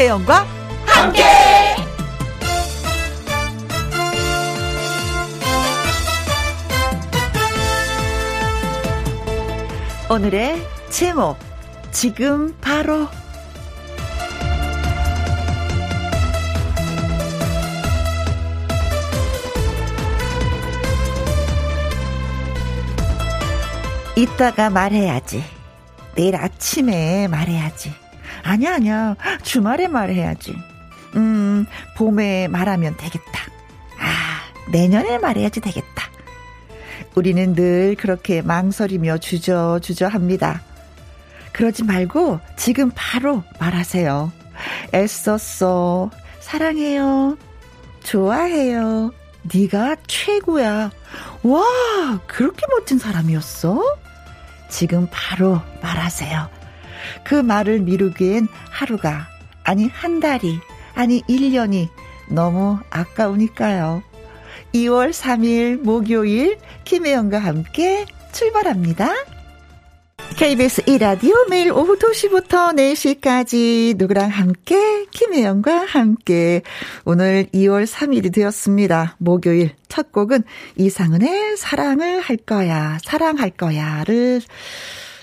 김혜영과 함께. 오늘의 제목 지금 바로 이따가 말해야지. 내일 아침에 말해야지. 아니야, 아니야. 주말에 말해야지. 음, 봄에 말하면 되겠다. 아, 내년에 말해야지 되겠다. 우리는 늘 그렇게 망설이며 주저주저 합니다. 그러지 말고 지금 바로 말하세요. 애썼어. 사랑해요. 좋아해요. 네가 최고야. 와, 그렇게 멋진 사람이었어? 지금 바로 말하세요. 그 말을 미루기엔 하루가, 아니, 한 달이, 아니, 1년이 너무 아까우니까요. 2월 3일 목요일 김혜영과 함께 출발합니다. KBS 1라디오 매일 오후 2시부터 4시까지 누구랑 함께 김혜영과 함께 오늘 2월 3일이 되었습니다. 목요일 첫 곡은 이상은의 사랑을 할 거야 사랑할 거야를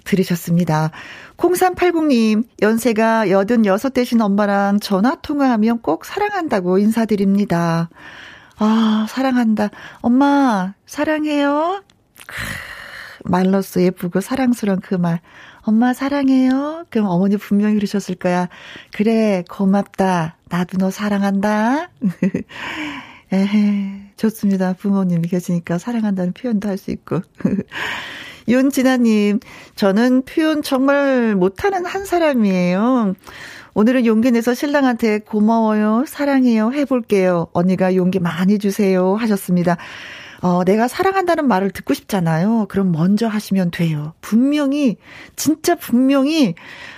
들으셨습니다. 0380님, 연세가 86 되신 엄마랑 전화 통화하면 꼭 사랑한다고 인사드립니다. 아, 사랑한다. 엄마, 사랑해요. 말로써 예쁘고 사랑스러운 그 말. 엄마 사랑해요. 그럼 어머니 분명히 그러셨을 거야. 그래, 고맙다. 나도 너 사랑한다. 에헤, 좋습니다. 부모님이 계시니까 사랑한다는 표현도 할 수 있고. 윤진아님, 저는 표현 정말 못하는 한 사람이에요. 오늘은 용기 내서 신랑한테 고마워요, 사랑해요, 해볼게요. 언니가 용기 많이 주세요. 하셨습니다. 어, 내가 사랑한다는 말을 듣고 싶잖아요. 그럼 먼저 하시면 돼요. 분명히, 진짜 분명히,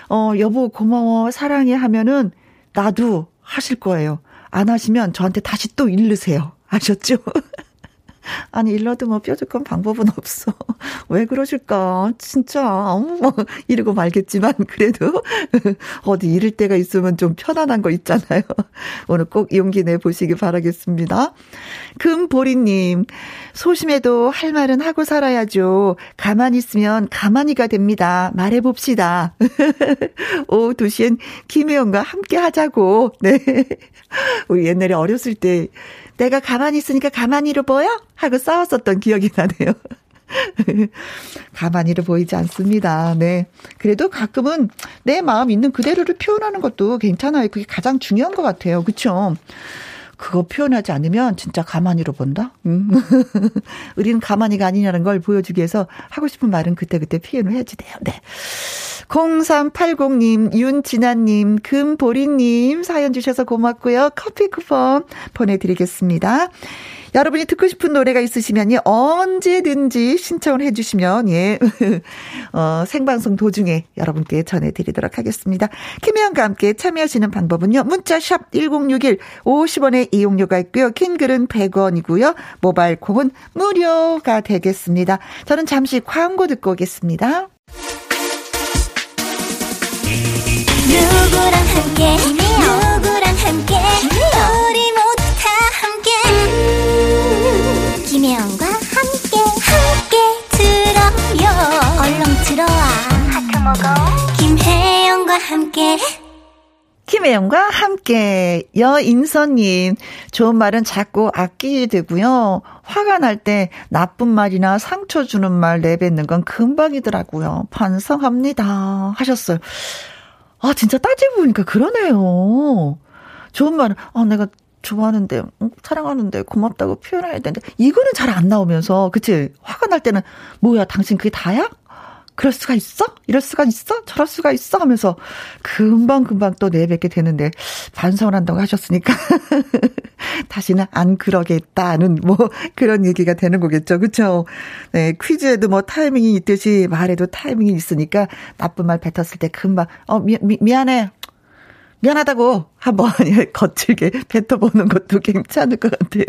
어, 여보 고마워, 사랑해 하면은 나도 하실 거예요. 안 하시면 저한테 다시 또 일르세요. 아셨죠? 아니, 일러도 뭐 뾰족한 방법은 없어. 왜 그러실까? 진짜, 뭐, 이러고 말겠지만, 그래도, 어디 잃을 때가 있으면 좀 편안한 거 있잖아요. 오늘 꼭 용기 내 보시기 바라겠습니다. 금보리님, 소심해도 할 말은 하고 살아야죠. 가만히 있으면 가만히가 됩니다. 말해봅시다. 오후 2시엔 김혜영과 함께 하자고. 네. 우리 옛날에 어렸을 때, 내가 가만히 있으니까 가만히로 보여? 하고 싸웠었던 기억이 나네요. 가만히로 보이지 않습니다. 네. 그래도 가끔은 내 마음 있는 그대로를 표현하는 것도 괜찮아요. 그게 가장 중요한 것 같아요. 그쵸? 그거 표현하지 않으면 진짜 가만히로 본다? 음. 우리는 가만히가 아니냐는 걸 보여주기 위해서 하고 싶은 말은 그때그때 표현을 해야지 돼요. 네. 0380님, 윤진아님, 금보리님 사연 주셔서 고맙고요. 커피 쿠폰 보내드리겠습니다. 여러분이 듣고 싶은 노래가 있으시면요, 언제든지 신청을 해주시면, 예, 어, 생방송 도중에 여러분께 전해드리도록 하겠습니다. 김혜영과 함께 참여하시는 방법은요, 문자샵 1061, 50원의 이용료가 있고요, 킹글은 100원이고요, 모바일 콩은 무료가 되겠습니다. 저는 잠시 광고 듣고 오겠습니다. 누구랑 함께? 누구랑 함께? 우리 모두 다 함께. 음, 김혜영과 함께 함께 들어요. 얼렁 들어와. 하트 먹어. 김혜영과 함께. 김혜영과 함께. 여인선님 좋은 말은 자꾸 아끼게 되고요. 화가 날 때 나쁜 말이나 상처 주는 말 내뱉는 건 금방이더라고요. 반성합니다. 하셨어요 아, 진짜 따지고 보니까 그러네요. 좋은 말은, 아, 내가 좋아하는데, 응? 사랑하는데, 고맙다고 표현해야 되는데, 이거는 잘 안 나오면서, 그치? 화가 날 때는, 뭐야, 당신 그게 다야? 그럴 수가 있어? 이럴 수가 있어? 저럴 수가 있어? 하면서 금방금방 또 내뱉게 되는데 반성을 한다고 하셨으니까 다시는 안 그러겠다는 뭐 그런 얘기가 되는 거겠죠. 그쵸? 네, 퀴즈에도 뭐 타이밍이 있듯이 말에도 타이밍이 있으니까 나쁜 말 뱉었을 때 금방 어, 미, 미, 미안해. 미안하다고 한번 거칠게 뱉어보는 것도 괜찮을 것 같아요.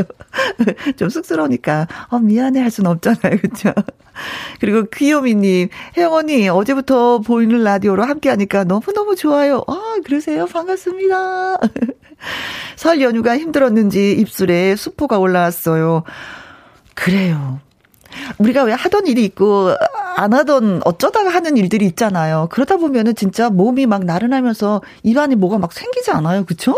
좀 쑥스러우니까, 어, 미안해 할 수는 없잖아요. 그쵸? 그리고 귀요미님, 혜영 언니, 어제부터 보이는 라디오로 함께 하니까 너무너무 좋아요. 아, 그러세요? 반갑습니다. 설 연휴가 힘들었는지 입술에 수포가 올라왔어요. 그래요. 우리가 왜 하던 일이 있고 안 하던 어쩌다가 하는 일들이 있잖아요. 그러다 보면은 진짜 몸이 막 나른하면서 입안에 뭐가 막 생기지 않아요. 그쵸?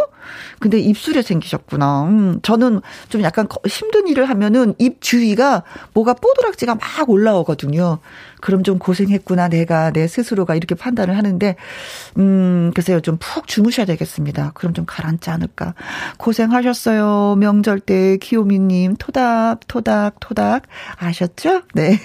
근데 입술에 생기셨구나. 음, 저는 좀 약간 힘든 일을 하면은 입 주위가 뭐가 뽀드락지가 막 올라오거든요. 그럼 좀 고생했구나. 내가 내 스스로가 이렇게 판단을 하는데 음, 글쎄요. 좀 푹 주무셔야 되겠습니다. 그럼 좀 가라앉지 않을까. 고생하셨어요. 명절 때 키오미 님 토닥 토닥 토닥 아셨죠? 네.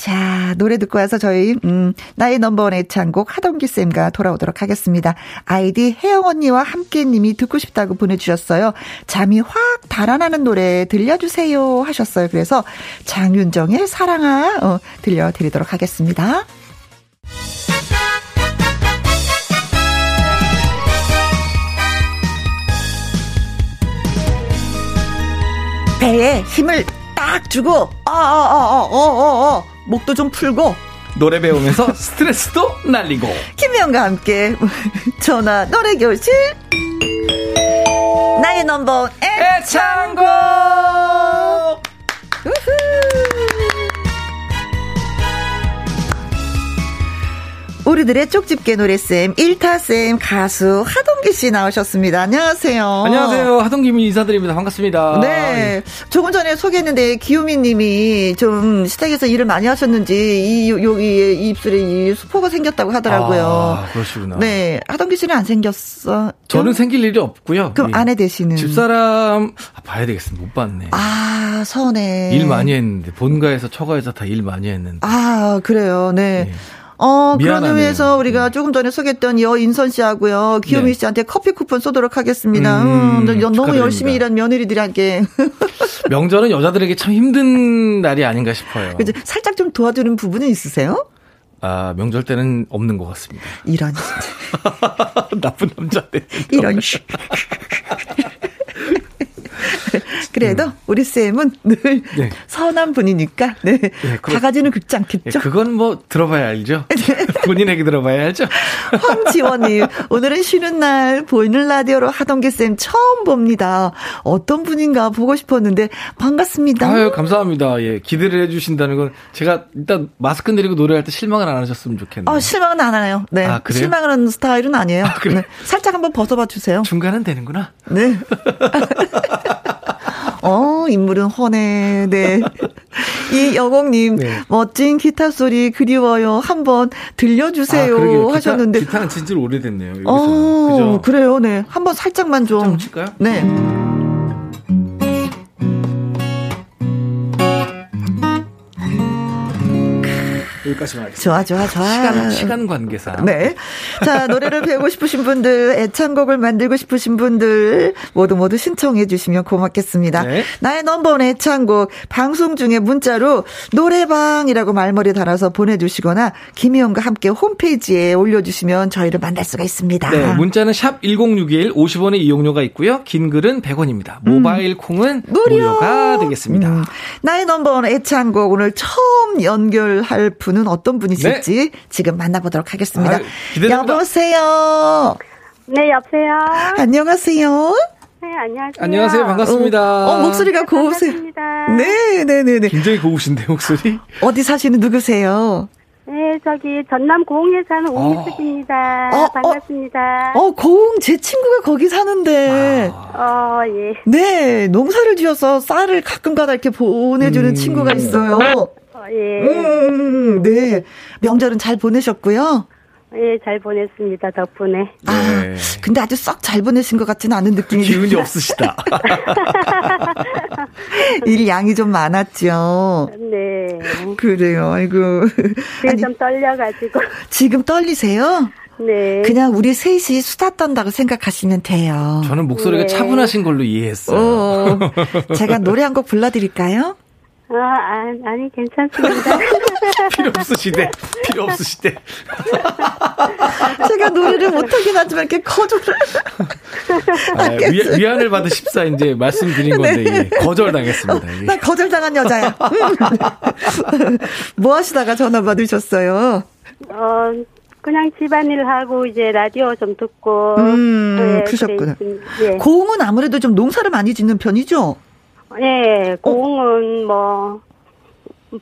자, 노래 듣고 와서 저희, 음, 나의 넘버원 애창곡 하동기 쌤과 돌아오도록 하겠습니다. 아이디 혜영 언니와 함께 님이 듣고 싶다고 보내주셨어요. 잠이 확 달아나는 노래 들려주세요 하셨어요. 그래서 장윤정의 사랑아, 어, 들려드리도록 하겠습니다. 배에 힘을 딱 주고, 어, 어, 어, 어, 어, 어, 어. 목도 좀 풀고 노래 배우면서 스트레스도 날리고. 김혜영과 함께 전화 노래 교실. 나의 넘버 애창곡! 우 리들의 쪽집게 노래쌤, 일타쌤, 가수 하동기 씨 나오셨습니다. 안녕하세요. 안녕하세요. 하동기입니다. 인사드립니다. 반갑습니다. 네. 조금 전에 소개했는데, 기우미 님이 좀 시댁에서 일을 많이 하셨는지, 이, 여기 입술에 이 수포가 생겼다고 하더라고요. 아, 그러시구나. 네. 하동기 씨는 안 생겼어? 저는 생길 일이 없고요. 그럼 아내 되시는? 집사람, 아, 봐야 되겠습니다. 못 봤네. 아, 서운해. 일 많이 했는데, 본가에서 처가에서 다 일 많이 했는데. 아, 그래요. 네. 네. 어, 그런 의미에서 우리가 음. 조금 전에 소개했던 여 인선 씨하고요. 귀요미 네. 씨한테 커피 쿠폰 쏘도록 하겠습니다. 음, 음 너무 축하드립니다. 열심히 일한 며느리들에게. 명절은 여자들에게 참 힘든 날이 아닌가 싶어요. 그죠? 살짝 좀 도와주는 부분은 있으세요? 아, 명절 때는 없는 것 같습니다. 이런. 나쁜 남자네. 이런. 그래도 음. 우리 쌤은 늘 네. 선한 분이니까 네. 네 바가지는 긁지 않겠죠. 네, 그건 뭐 들어봐야 알죠. 네. 본인에게 들어봐야 알죠. 황지원님 오늘은 쉬는 날 보이는 라디오로 하동계 쌤 처음 봅니다. 어떤 분인가 보고 싶었는데 반갑습니다. 아유 감사합니다. 예 기대를 해주신다는 건 제가 일단 마스크 내리고 노래할 때 실망을 안 하셨으면 좋겠네요. 어, 실망은 안 하네요. 네 아, 실망하는 스타일은 아니에요. 아, 그래? 네. 살짝 한번 벗어봐 주세요. 중간은 되는구나. 네. 어, 인물은 훤해. 네. 이 여공님, 네. 멋진 기타 소리 그리워요. 한번 들려주세요. 아, 하셨는데. 기타, 는 진짜 오래됐네요. 여기서. 어, 그죠? 그래요. 네. 한번 살짝만 좀. 좀 칠까요? 네. 여기까지만 하겠습니다. 좋아, 좋아, 좋아. 시간, 시간 관계상. 네. 자, 노래를 배우고 싶으신 분들, 애창곡을 만들고 싶으신 분들, 모두 모두 신청해 주시면 고맙겠습니다. 네. 나의 넘버원 애창곡, 방송 중에 문자로 노래방이라고 말머리 달아서 보내주시거나, 김희영과 함께 홈페이지에 올려주시면 저희를 만날 수가 있습니다. 네. 문자는 샵 1061, 50원의 이용료가 있고요. 긴 글은 100원입니다. 모바일 음. 콩은 무료. 가 되겠습니다. 음. 나의 넘버원 애창곡, 오늘 처음 연결할 분은 분은 어떤 분이실지 네. 지금 만나보도록 하겠습니다. 아, 여보세요. 네, 여보세요. 안녕하세요. 네, 안녕하세요. 안녕하세요. 반갑습니다. 어, 어 목소리가 고우세요. 네, 네, 네, 네. 굉장히 고우신데 목소리. 어디 사시는 누구세요? 네, 저기 전남 고흥에 사는 옹미숙입니다. 어, 어, 반갑습니다. 어, 어, 고흥 제 친구가 거기 사는데. 아. 어, 예. 네, 농사를 지어서 쌀을 가끔가다 이렇게 보내주는 음. 친구가 있어요. 예. 음, 네. 명절은 잘 보내셨고요. 예, 잘 보냈습니다. 덕분에. 아, 네. 근데 아주 썩 잘 보내신 것 같지는 않은 느낌이 기운이 없으시다. 일 양이 좀 많았죠. 네. 그래요. 아이고. 좀 떨려가지고. 지금 떨리세요? 네. 그냥 우리 셋이 수다 떤다고 생각하시면 돼요. 저는 목소리가 네. 차분하신 걸로 이해했어요. 어, 제가 노래 한 곡 불러드릴까요? 아, 아 아니, 괜찮습니다. 필요 없으시대. 필요 없으시대. 제가 노래를 못하긴 하지만 이렇게 거절을. 아, 위, 안을 받으십사 이제 말씀드린 건데, 네. 예, 거절당했습니다. 어, 나 거절당한 여자야. 뭐 하시다가 전화 받으셨어요? 어, 그냥 집안일 하고 이제 라디오 좀 듣고. 음, 네, 그러셨구나. 네. 고흥은 아무래도 좀 농사를 많이 짓는 편이죠? 네, 고흥은 어? 뭐,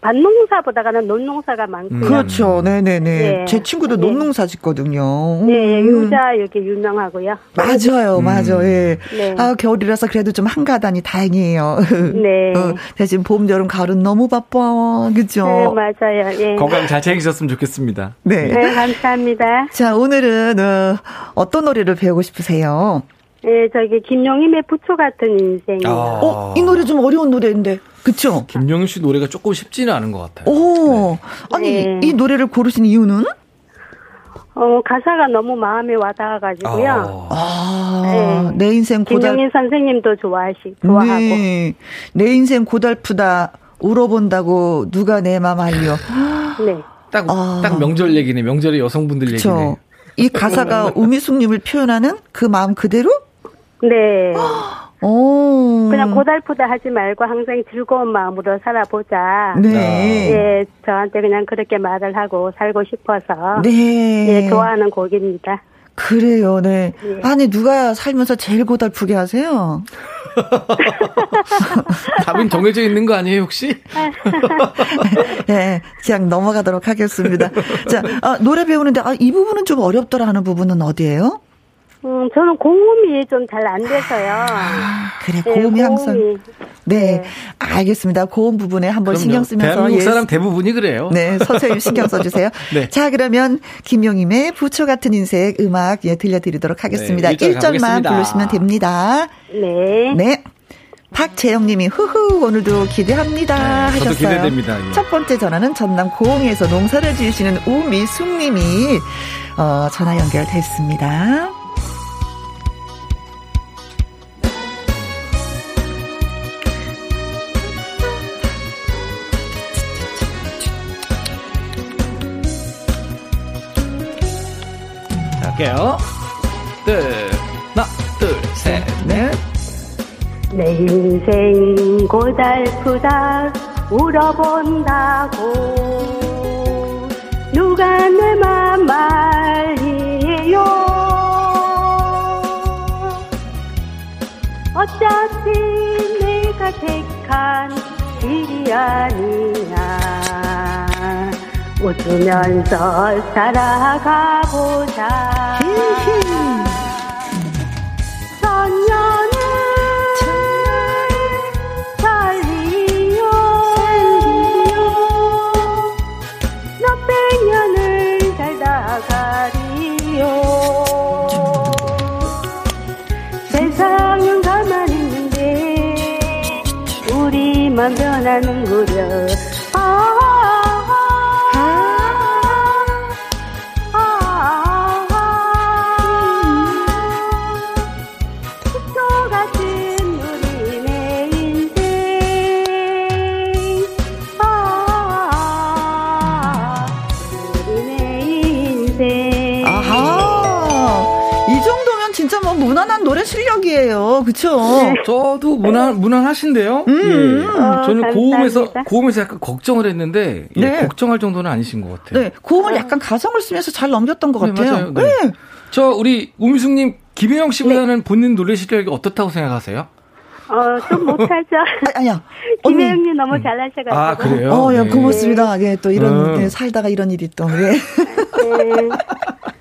밭농사보다가는 논농사가 많고요. 그렇죠. 네네네. 네. 제 친구도 네. 논농사 짓거든요. 네, 음. 유자 이렇게 유명하고요. 맞아요, 음. 맞아요. 예. 네. 아, 겨울이라서 그래도 좀 한가다니 다행이에요. 네. 어, 대신 봄, 여름, 가을은 너무 바빠. 그죠? 네, 맞아요. 예. 건강 잘 챙기셨으면 좋겠습니다. 네. 네, 감사합니다. 자, 오늘은 어, 어떤 노래를 배우고 싶으세요? 네, 저기 김용임의 부초 같은 인생. 아. 어, 이 노래 좀 어려운 노래인데. 그쵸? 김용임 씨 노래가 조금 쉽지는 않은 것 같아요. 오, 네. 아니 네. 이 노래를 고르신 이유는? 어 가사가 너무 마음에 와닿아가지고요. 아, 아 네. 내 인생 고달. 김용임 선생님도 좋아하시 좋아하고. 네. 내 인생 고달프다 울어본다고 누가 내 맘 알려. 네. 딱, 아. 딱 명절 얘기네. 명절의 여성분들 그쵸. 얘기네. 이 가사가 우미숙님을 표현하는 그 마음 그대로? 네. 오. 그냥 고달프다 하지 말고 항상 즐거운 마음으로 살아보자. 네. 예, 저한테 그냥 그렇게 말을 하고 살고 싶어서. 네. 예, 좋아하는 곡입니다. 그래요, 네. 예. 아니, 누가 살면서 제일 고달프게 하세요? 답은 정해져 있는 거 아니에요, 혹시? 네, 그냥 넘어가도록 하겠습니다. 자, 아, 노래 배우는데, 아, 이 부분은 좀 어렵더라 하는 부분은 어디예요? 음, 저는 고음이 좀 잘 안 돼서요. 아, 그래, 네, 고음이 네, 항상. 네, 네, 알겠습니다. 고음 부분에 한번 그럼요. 신경 쓰면서. 대한민국 사람 예, 대부분이 그래요. 네, 서서히 신경 써주세요. 네. 자, 그러면 김용임의 부처 같은 인생 음악 예, 들려드리도록 하겠습니다. 네, 1절 만 부르시면 됩니다. 네. 네. 박재영 님이 후후 오늘도 기대합니다 네, 하셨어요. 기대됩니다. 예. 첫 번째 전화는 전남 고흥에서 농사를 지으시는 우미숙 님이 어, 전화 연결됐습니다. 할게요. 둘, 하나, 둘, 셋, 넷. 내 인생 고달프다 울어본다고 누가 내 맘 말리요 어차피 내가 택한 길이 아니야 웃으면서 살아가보자. 천년을 살리요. 몇백 년을 살다 가리요. 세상은 가만히 있는데 우리만 변하는구려. 실력이에요. 그쵸? 네. 저도 무난, 무난하신데요? 음. 예. 어, 저는 고음에서, 고음에서 약간 걱정을 했는데, 예, 네. 걱정할 정도는 아니신 것 같아요. 네. 고음을 약간 가성을 쓰면서 잘 넘겼던 것 네, 같아요. 맞아요. 네. 네. 저, 우리, 우미숙님, 김혜영 씨보다는 네. 본인 노래 실력이 어떻다고 생각하세요? 어, 좀 못하죠. 아, 아니야. 김혜영님 너무 잘하셔가지고. 아, 그래요? 어, 야, 고맙습니다. 예, 또 이런, 음. 예, 살다가 이런 일이 또, 예.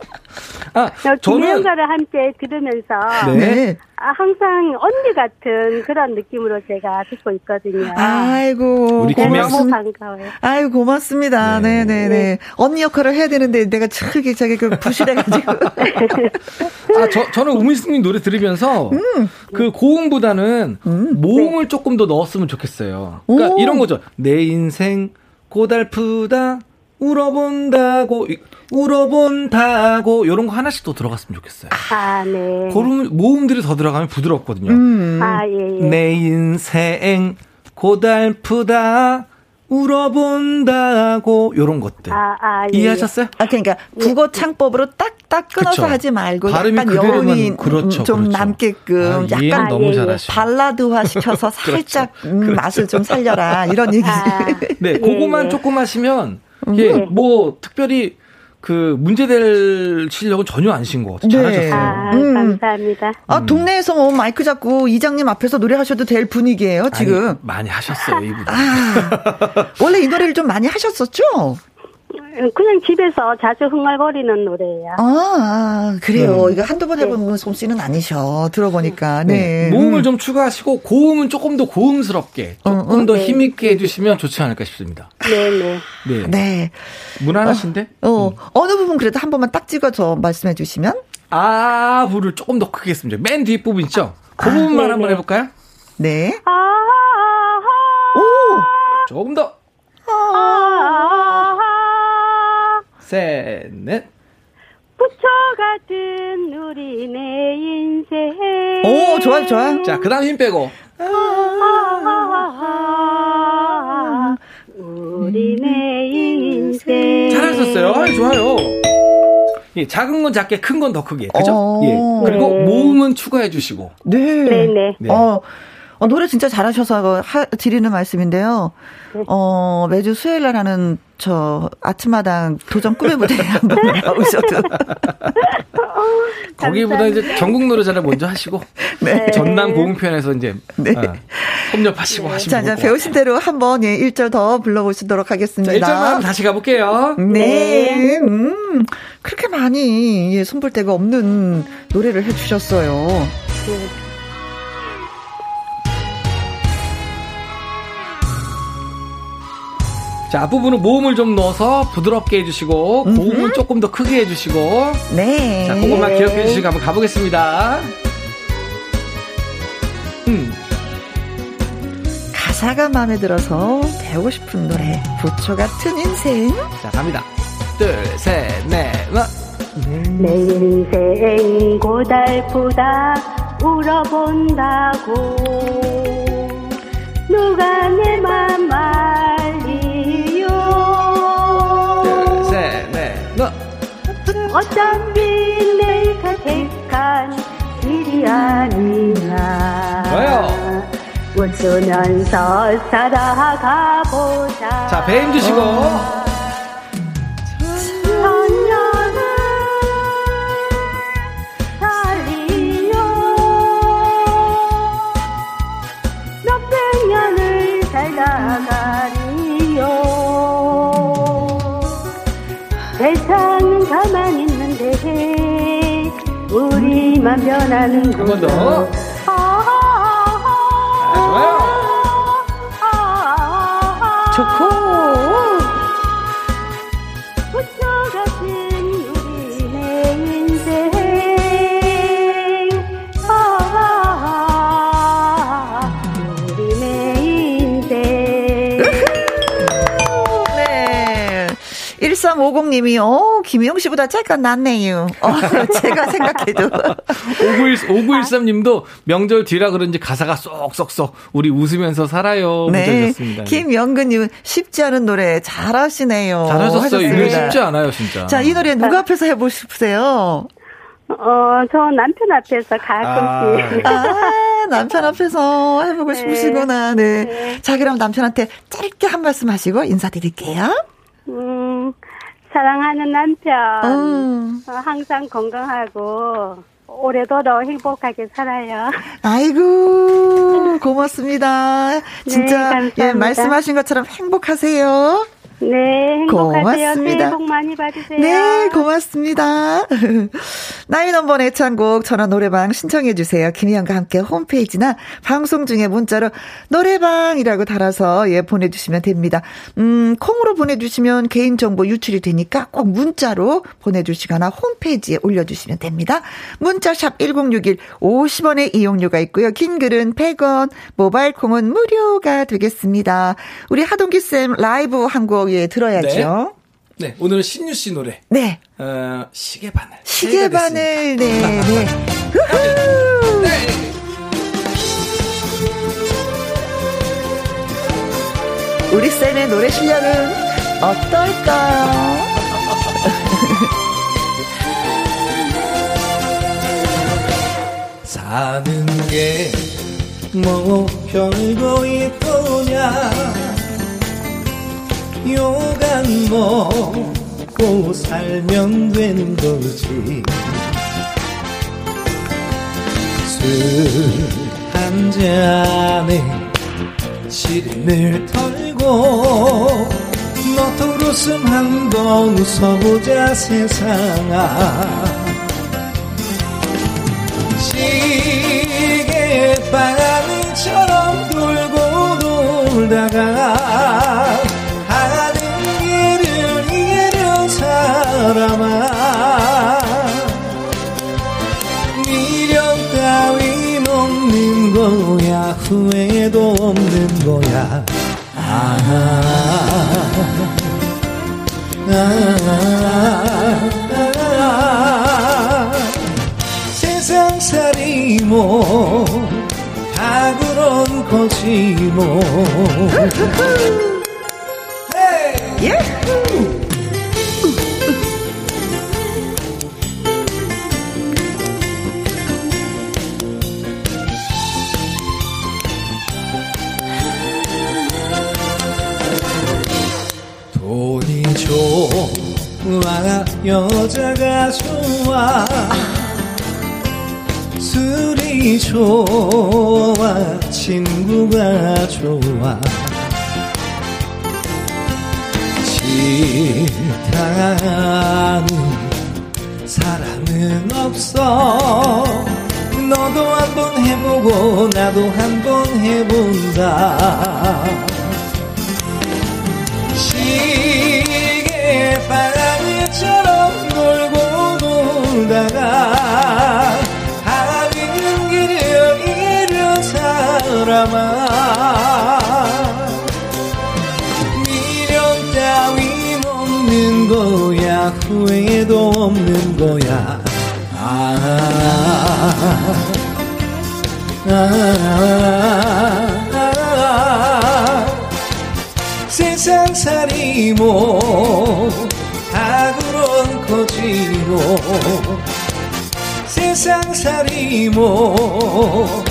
네. 아, 김혜영과를 함께 들으면서 네. 아, 항상 언니 같은 그런 느낌으로 제가 듣고 있거든요. 아이고. 우리 김혜영 너무 반가워요. 아이고, 고맙습니다. 네. 네네네. 네. 언니 역할을 해야 되는데 내가 저기 저기 그 부실해가지고. 아, 저, 저는 우민수님 노래 들으면서 음. 그 고음보다는 음. 모음을 네. 조금 더 넣었으면 좋겠어요. 그러니까 오. 이런 거죠. 내 인생 고달프다 울어본다고 울어본다고 이런 거 하나씩 더 들어갔으면 좋겠어요. 아, 네. 그런 모음들이 더 들어가면 부드럽거든요. 음. 아, 예, 예. 내 인생 고달프다 울어본다고 요런 것들 아, 아, 예, 이해하셨어요? 아 그러니까 국어 창법으로 딱딱 끊어서 그쵸. 하지 말고 약간 여운이 그렇죠, 좀 그렇죠. 남게끔 아, 약간 너무 잘하시 발라드화 시켜서 그렇죠. 살짝 그렇죠. 음, 맛을 좀 살려라 이런 얘기. 아, 네, 그거만 예. 조금 하시면 예, 뭐 특별히 그 문제될 실력은 전혀 아니신 것 같아요. 네. 잘하셨어요. 아, 음. 감사합니다. 아, 동네에서 뭐 마이크 잡고 이장님 앞에서 노래하셔도 될 분위기예요, 지금. 아니, 많이 하셨어요, 이분. 아, 원래 이 노래를 좀 많이 하셨었죠? 그냥 집에서 자주 흥얼거리는 노래예요. 아, 아 그래요. 네. 이거 한두 번 해본 네. 솜씨는 아니셔. 들어보니까. 네. 네. 모음을 음. 좀 추가하시고 고음은 조금 더 고음스럽게 조금 어, 어. 더 네. 힘있게 해주시면 좋지 않을까 싶습니다. 네네. 네. 네. 무난하신데? 어, 어. 음. 어느 부분 그래도 한 번만 딱 찍어서 말씀해 주시면? 아, 부를 조금 더 크게 했습니다. 맨 뒷부분 있죠? 그 아, 부분만 네네. 한번 해볼까요? 네. 아, 오! 조금 더. 아, 셋, 넷. 부처 같은 우리 내 인생. 오, 좋아요, 좋아요. 자, 그 다음 힘 빼고. 우리 내 인생. 잘하셨어요. 아, 좋아요. 예, 작은 건 작게, 큰 건 더 크게. 그죠? 어. 예. 그리고 네. 모음은 추가해 주시고. 네. 네네. 네. 어, 어, 노래 진짜 잘하셔서 하, 드리는 말씀인데요. 네. 어, 매주 수요일 날 하는 저 아침마당 도전 꿈의 무대에 한번 나오셔도. 거기보다 이제 전국 노래자를 먼저 하시고 네. 전남 고흥편에서 이제 네. 어, 섭렵하시고 네. 하시면 자, 자 배우신 대로 한번 예, 1절 더 불러보시도록 하겠습니다. 자, 1절만 다시 가볼게요. 네. 네. 음, 그렇게 많이 예, 손볼 데가 없는 노래를 해주셨어요. 네. 자, 앞부분은 모음을 좀 넣어서 부드럽게 해주시고, 고음은 조금 더 크게 해주시고. 네. 자, 그것만 기억해 주시고 한번 가보겠습니다. 음. 가사가 마음에 들어서 배우고 싶은 노래, 부초 같은 인생. 자, 갑니다. 둘, 셋, 넷, 와. 내 인생 고달프다 울어본다고 누가 내맘 알 어차피 내가 택한 길이 좋아요. 웃으면서 살아가보자. 자 배임 주시고. 어. 세상은 가만 우리만 변하는 한번 더. 아, 아, 좋아요. 좋고. 일 1350님이, 어, 김영 씨보다 잠깐 낫네요. 어, 제가 생각해도. 5913, 님도 명절 뒤라 그런지 가사가 쏙쏙쏙 우리 웃으면서 살아요. 네. 김영근 님, 쉽지 않은 노래 잘하시네요. 잘하셨어요. 이거 쉽지 않아요, 진짜. 자, 이 노래 누가 앞에서 해보고 싶으세요? 어, 저 남편 앞에서 가끔씩. 아, 아 남편 앞에서 해보고 네. 싶으시구나. 네. 네. 자, 그럼 남편한테 짧게 한 말씀 하시고 인사드릴게요. 음, 사랑하는 남편, 음. 항상 건강하고, 올해도 행복하게 살아요. 아이고, 고맙습니다. 진짜, 네, 예, 말씀하신 것처럼 행복하세요. 네, 고맙습니다. 새해 복 많이 받으세요. 네, 고맙습니다. 나이 넘버 애창곡 전화 노래방 신청해 주세요. 김희영과 함께 홈페이지나 방송 중에 문자로 노래방이라고 달아서 예 보내주시면 됩니다. 음, 콩으로 보내주시면 개인정보 유출이 되니까 꼭 문자로 보내주시거나 홈페이지에 올려주시면 됩니다. 문자샵 1061 50원의 이용료가 있고요. 긴 글은 100원, 모바일 콩은 무료가 되겠습니다. 우리 하동기 쌤 라이브 한곡 예, 들어야죠. 네. 네. 오늘은 신유 씨 노래. 네. 어, 시계 바늘. 시계 바늘, 네, 네. 네. 우리 쌤의 노래 실력은 어떨까요? 사는 게 뭐 별거 있더냐 요강 먹고 살면 되는 거지. 술 한 잔에 시름을 털고 너도 웃음 한번 웃어보자 세상아. 시계 바람처럼 돌고 돌다가 후회도 없는 거야. 아, 아, 아, 아, 세상살이 뭐 다 그런 거지 뭐 예! 돈 여자가 좋아. 술이 좋아. 친구가 좋아. 싫다는 사람은 없어. 너도 한번 해보고 나도 한번 해본다 돌다가 하는 길을 잃은 사람아. 미련 따윈 없는 거야 후회도 없는 거야. 아, 아, 아, 아, 세상살이 뭐 다 그런 거지 뭐 세상살이 뭐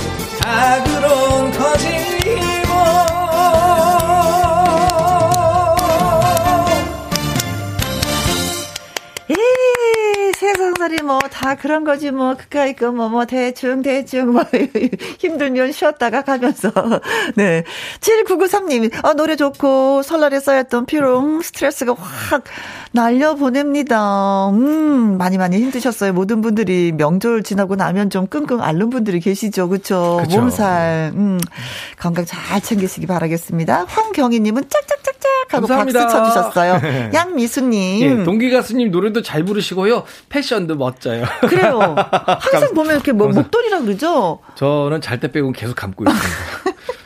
살이 뭐 다 그런 거지 뭐 그까이 거뭐뭐 뭐 대충 대충 뭐 힘들면 쉬었다가 가면서 네 7993님 아 노래 좋고 설날에 쌓였던 피롱 스트레스가 확 날려 보냅니다. 음 많이 많이 힘드셨어요. 모든 분들이 명절 지나고 나면 좀 끙끙 앓는 분들이 계시죠, 그렇죠? 몸살 음 건강 잘 챙기시기 바라겠습니다. 황경희님은 짝짝짝짝 하고 감사합니다. 박수 쳐주셨어요. 양미수님 예, 동기 가수님 노래도 잘 부르시고요. 패션도 멋져요. 그래요. 항상 보면 이렇게 뭐 목도리라 그러죠? 저는 잘 때 빼고 계속 감고 있습니다.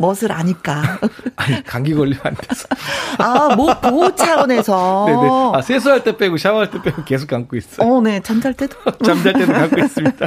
멋을 아니까. 아니, 감기 걸리면 안 돼서. 아, 목 보호 차원에서. 네네. 아, 세수할 때 빼고 샤워할 때 빼고 계속 감고 있어요. 어, 네. 잠잘 때도. 잠잘 때도 감고 있습니다.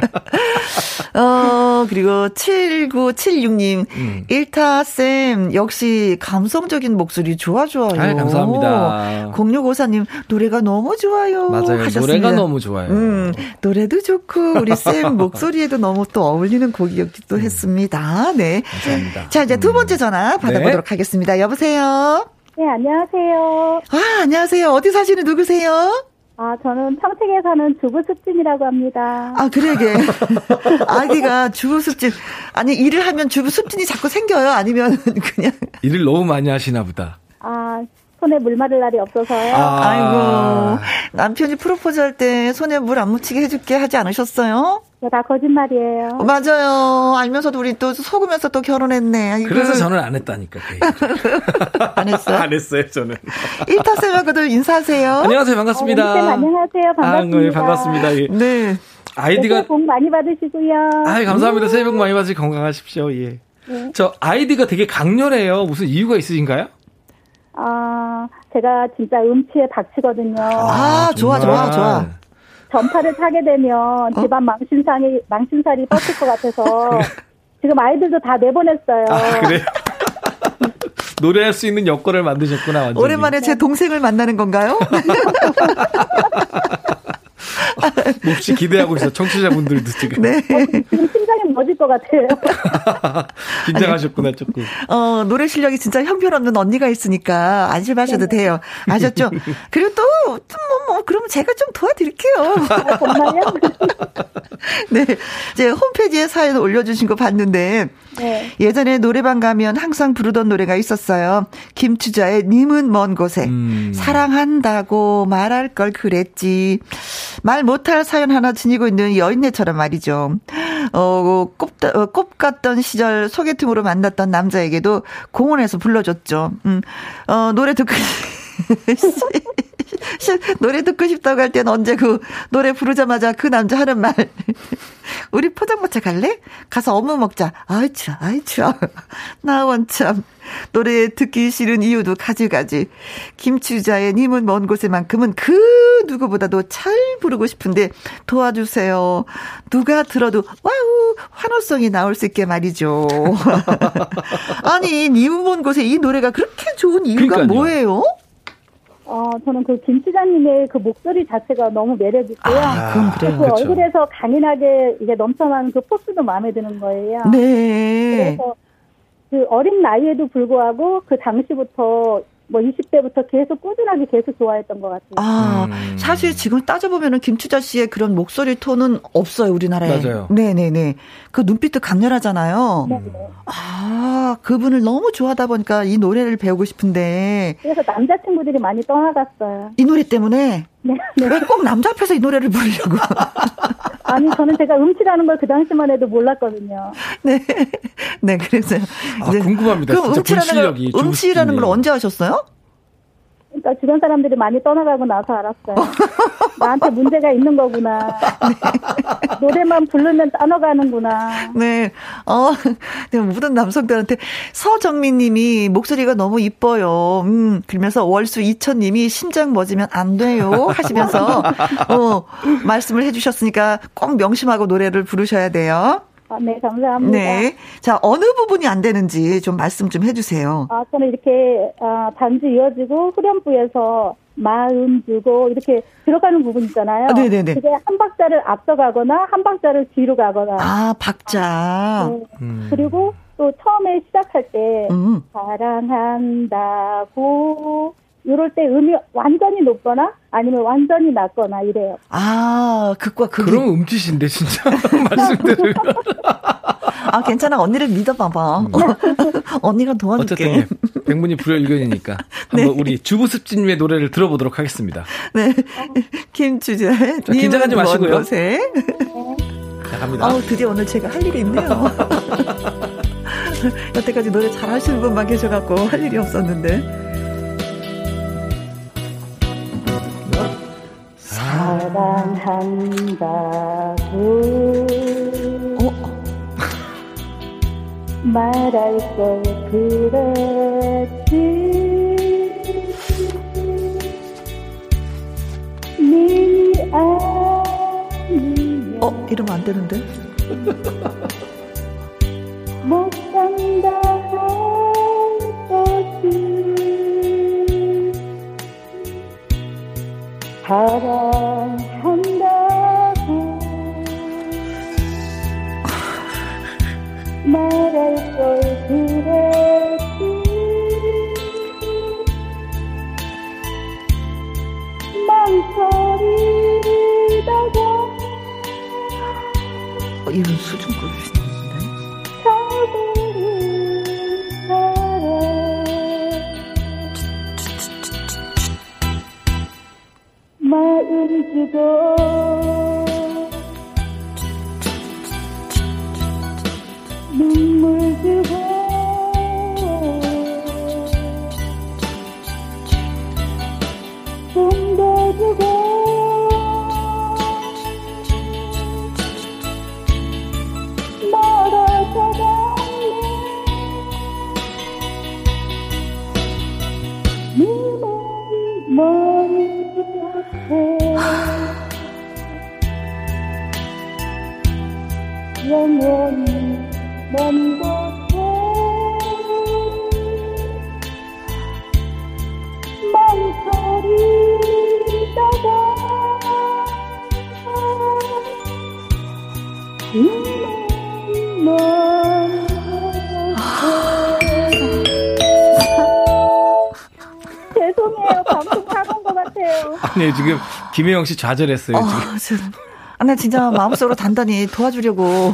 어, 그리고 7976님. 음. 일타쌤, 역시 감성적인 목소리 좋아, 좋아요. 아, 감사합니다. 0654님, 노래가 너무 좋아요. 맞아요. 하셨습니다. 노래가 너무 좋아요. 음, 노래도 좋고, 우리 쌤 목소리에도 너무 또 어울리는 곡이었기도 음. 했습니다. 네. 감사합니다. 자, 이제 두 번째 전화 받아보도록 네. 하겠습니다. 여보세요? 네, 안녕하세요. 아, 안녕하세요. 어디 사시는 누구세요? 아, 저는 평택에 사는 주부 습진이라고 합니다. 아, 그러게. 아기가 주부 습진. 아니, 일을 하면 주부 습진이 자꾸 생겨요? 아니면 그냥. 일을 너무 많이 하시나 보다. 아, 손에 물 마를 날이 없어서요. 아. 아이고. 남편이 프로포즈 할 때 손에 물 안 묻히게 해줄게 하지 않으셨어요? 네, 다 거짓말이에요. 맞아요. 알면서도 우리 또 속으면서 또 결혼했네. 아이고. 그래서 저는 안 했다니까. 안 했어요? 안 했어요, 저는. 1타쌤하고도 인사하세요. 안녕하세요. 반갑습니다. 어, 안녕하세요. 반갑습니다. 아, 네, 반갑습니다. 예. 네. 아이디가. 새해 복 많이 받으시고요. 아 감사합니다. 음. 새해 복 많이 받으시고 건강하십시오. 예. 네. 저 아이디가 되게 강렬해요. 무슨 이유가 있으신가요? 아, 제가 진짜 음치에 박치거든요. 아, 아 좋아, 좋아, 좋아. 전파를 타게 되면 어? 집안 망신상이, 망신살이 뻗을 것 같아서 지금 아이들도 다 내보냈어요. 아, 그래요? 노래할 수 있는 여건을 만드셨구나. 완전히. 오랜만에 제 동생을 만나는 건가요? 몹시 기대하고 있어 청취자분들도 지금. 네. 어, 지금 심장이 멎을 것 같아요. 긴장하셨구나 조금. 어 노래 실력이 진짜 형편없는 언니가 있으니까 안심하셔도 네. 돼요. 아셨죠? 그리고 또뭐 뭐, 뭐 그러면 제가 좀 도와드릴게요. 아, 정말요? 네, 제 홈페이지에 사연 올려주신 거 봤는데 네. 예전에 노래방 가면 항상 부르던 노래가 있었어요. 김추자의 님은 먼 곳에 음. 사랑한다고 말할 걸 그랬지. 말 못할 사연 하나 지니고 있는 여인네처럼 말이죠. 어, 꼽, 어, 꼽 같던 시절 소개팅으로 만났던 남자에게도 공원에서 불러줬죠. 음, 어, 노래 듣고 노래 듣고 싶다고 할 땐 언제 그 노래 부르자마자 그 남자 하는 말. 우리 포장마차 갈래? 가서 어묵 먹자. 아이, 참, 아이, 참. 나 원참. 노래 듣기 싫은 이유도 가지가지. 김추자의 님은 먼 곳에만큼은 그 누구보다도 잘 부르고 싶은데 도와주세요. 누가 들어도 와우 환호성이 나올 수 있게 말이죠. 아니 님은 먼 곳에 이 노래가 그렇게 좋은 이유가 그러니까요. 뭐예요? 어, 저는 그 김치장님의 그 목소리 자체가 너무 매력있고요. 아, 그럼 그래요. 그 그렇죠. 얼굴에서 강인하게 이게 넘쳐나는 그 포스도 마음에 드는 거예요. 네. 그래서 그 어린 나이에도 불구하고 그 당시부터 뭐 20대부터 계속 꾸준하게 계속 좋아했던 것 같아요. 아, 음. 사실 지금 따져보면은 김추자 씨의 그런 목소리 톤은 없어요, 우리나라에. 맞아요. 네네네. 그 눈빛도 강렬하잖아요. 네. 아, 그분을 너무 좋아하다 보니까 이 노래를 배우고 싶은데. 그래서 남자친구들이 많이 떠나갔어요. 이 노래 때문에? 네. 네. 왜 꼭 남자 앞에서 이 노래를 부르려고? 아니, 저는 제가 음치라는 걸 그 당시만 해도 몰랐거든요. 네. 네, 그래서. 아, 궁금합니다. 그럼 음치라는 걸, 음치라는 걸 언제 하셨어요? 그러니까 주변 사람들이 많이 떠나가고 나서 알았어요. 나한테 문제가 있는 거구나. 네. 노래만 부르면 떠나가는구나. 네. 어, 모든 남성들한테 서정민 님이 목소리가 너무 이뻐요. 음, 그러면서 월수 이천 님이 심장 멎으면 안 돼요. 하시면서, 어, 말씀을 해주셨으니까 꼭 명심하고 노래를 부르셔야 돼요. 아, 네, 감사합니다. 네. 자, 어느 부분이 안 되는지 좀 말씀 좀 해주세요. 아, 저는 이렇게, 아, 반주 이어지고 후렴부에서 마음 주고 이렇게 들어가는 부분 있잖아요. 아, 네네네. 그게 한 박자를 앞서가거나 한 박자를 뒤로 가거나. 아, 박자. 네. 음. 그리고 또 처음에 시작할 때 음. 사랑한다고 이럴 때 음이 완전히 높거나 아니면 완전히 낮거나 이래요. 아, 극과 극. 그럼 음치신데 진짜 말씀대로. 아, 괜찮아. 언니를 믿어봐봐. 음. 언니가 도와줄게. 어쨌든 백문이 불여일견이니까 한번 네. 우리 주부습진님의 노래를 들어보도록 하겠습니다. 네, 김주재. 긴장하지 마시고요. 네. 자, 갑니다. 아우, 드디어 오늘 제가 할 일이 있네요. 여태까지 노래 잘 하시는 분만 계셔갖고 할 일이 없었는데. 사랑한다고 어? 말할 걸 그랬지 네 아니면 어? 이러면 안 되는데 못 산다 사랑한다고 말할 걸 그랬지. 망설이다가 어, 이런 수준급이 시 김혜영 씨 좌절했어요, 어, 지금. 아, 나 진짜 마음속으로 단단히 도와주려고.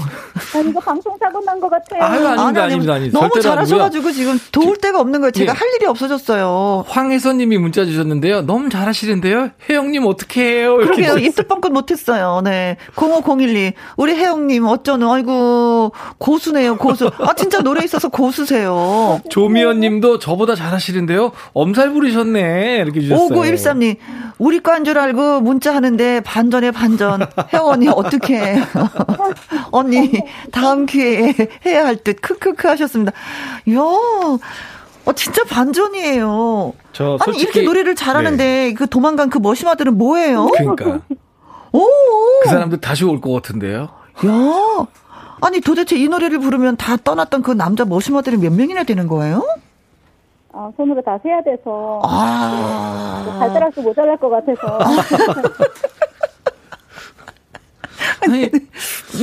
아니, 이거 방송 사고 난 것 같아요. 아유, 아닙니다, 아니, 아닙니다, 아닙니다. 너무 잘하셔가지고 지금 도울 데가 없는 거예요. 제가 예. 할 일이 없어졌어요. 황혜선님이 문자 주셨는데요. 너무 잘하시는데요. 혜영님 어떻게 해요? 그러게요. 입도 뻥끗 못했어요. 네. 05012. 우리 혜영님 어쩌는, 아이고, 고수네요, 고수. 아, 진짜 노래 있어서 고수세요. 조미연님도 저보다 잘하시는데요. 엄살 부리셨네. 이렇게 주셨어요. 5913님. 우리 과인 줄 알고 문자 하는데 반전에 반전. 언니 어떻게 언니 다음 기회에 해야 할 듯 크크크 하셨습니다. 이야. 어 진짜 반전이에요. 저 솔직히, 아니 이렇게 노래를 잘하는데 네. 그 도망간 그 머시마들은 뭐예요? 그러니까. 오. 그 사람들 다시 올 것 같은데요. 야. 아니 도대체 이 노래를 부르면 다 떠났던 그 남자 머시마들이 몇 명이나 되는 거예요? 아, 손으로 다 세야 돼서. 아. 잘 따라서 모자랄 것 같아서. 아니,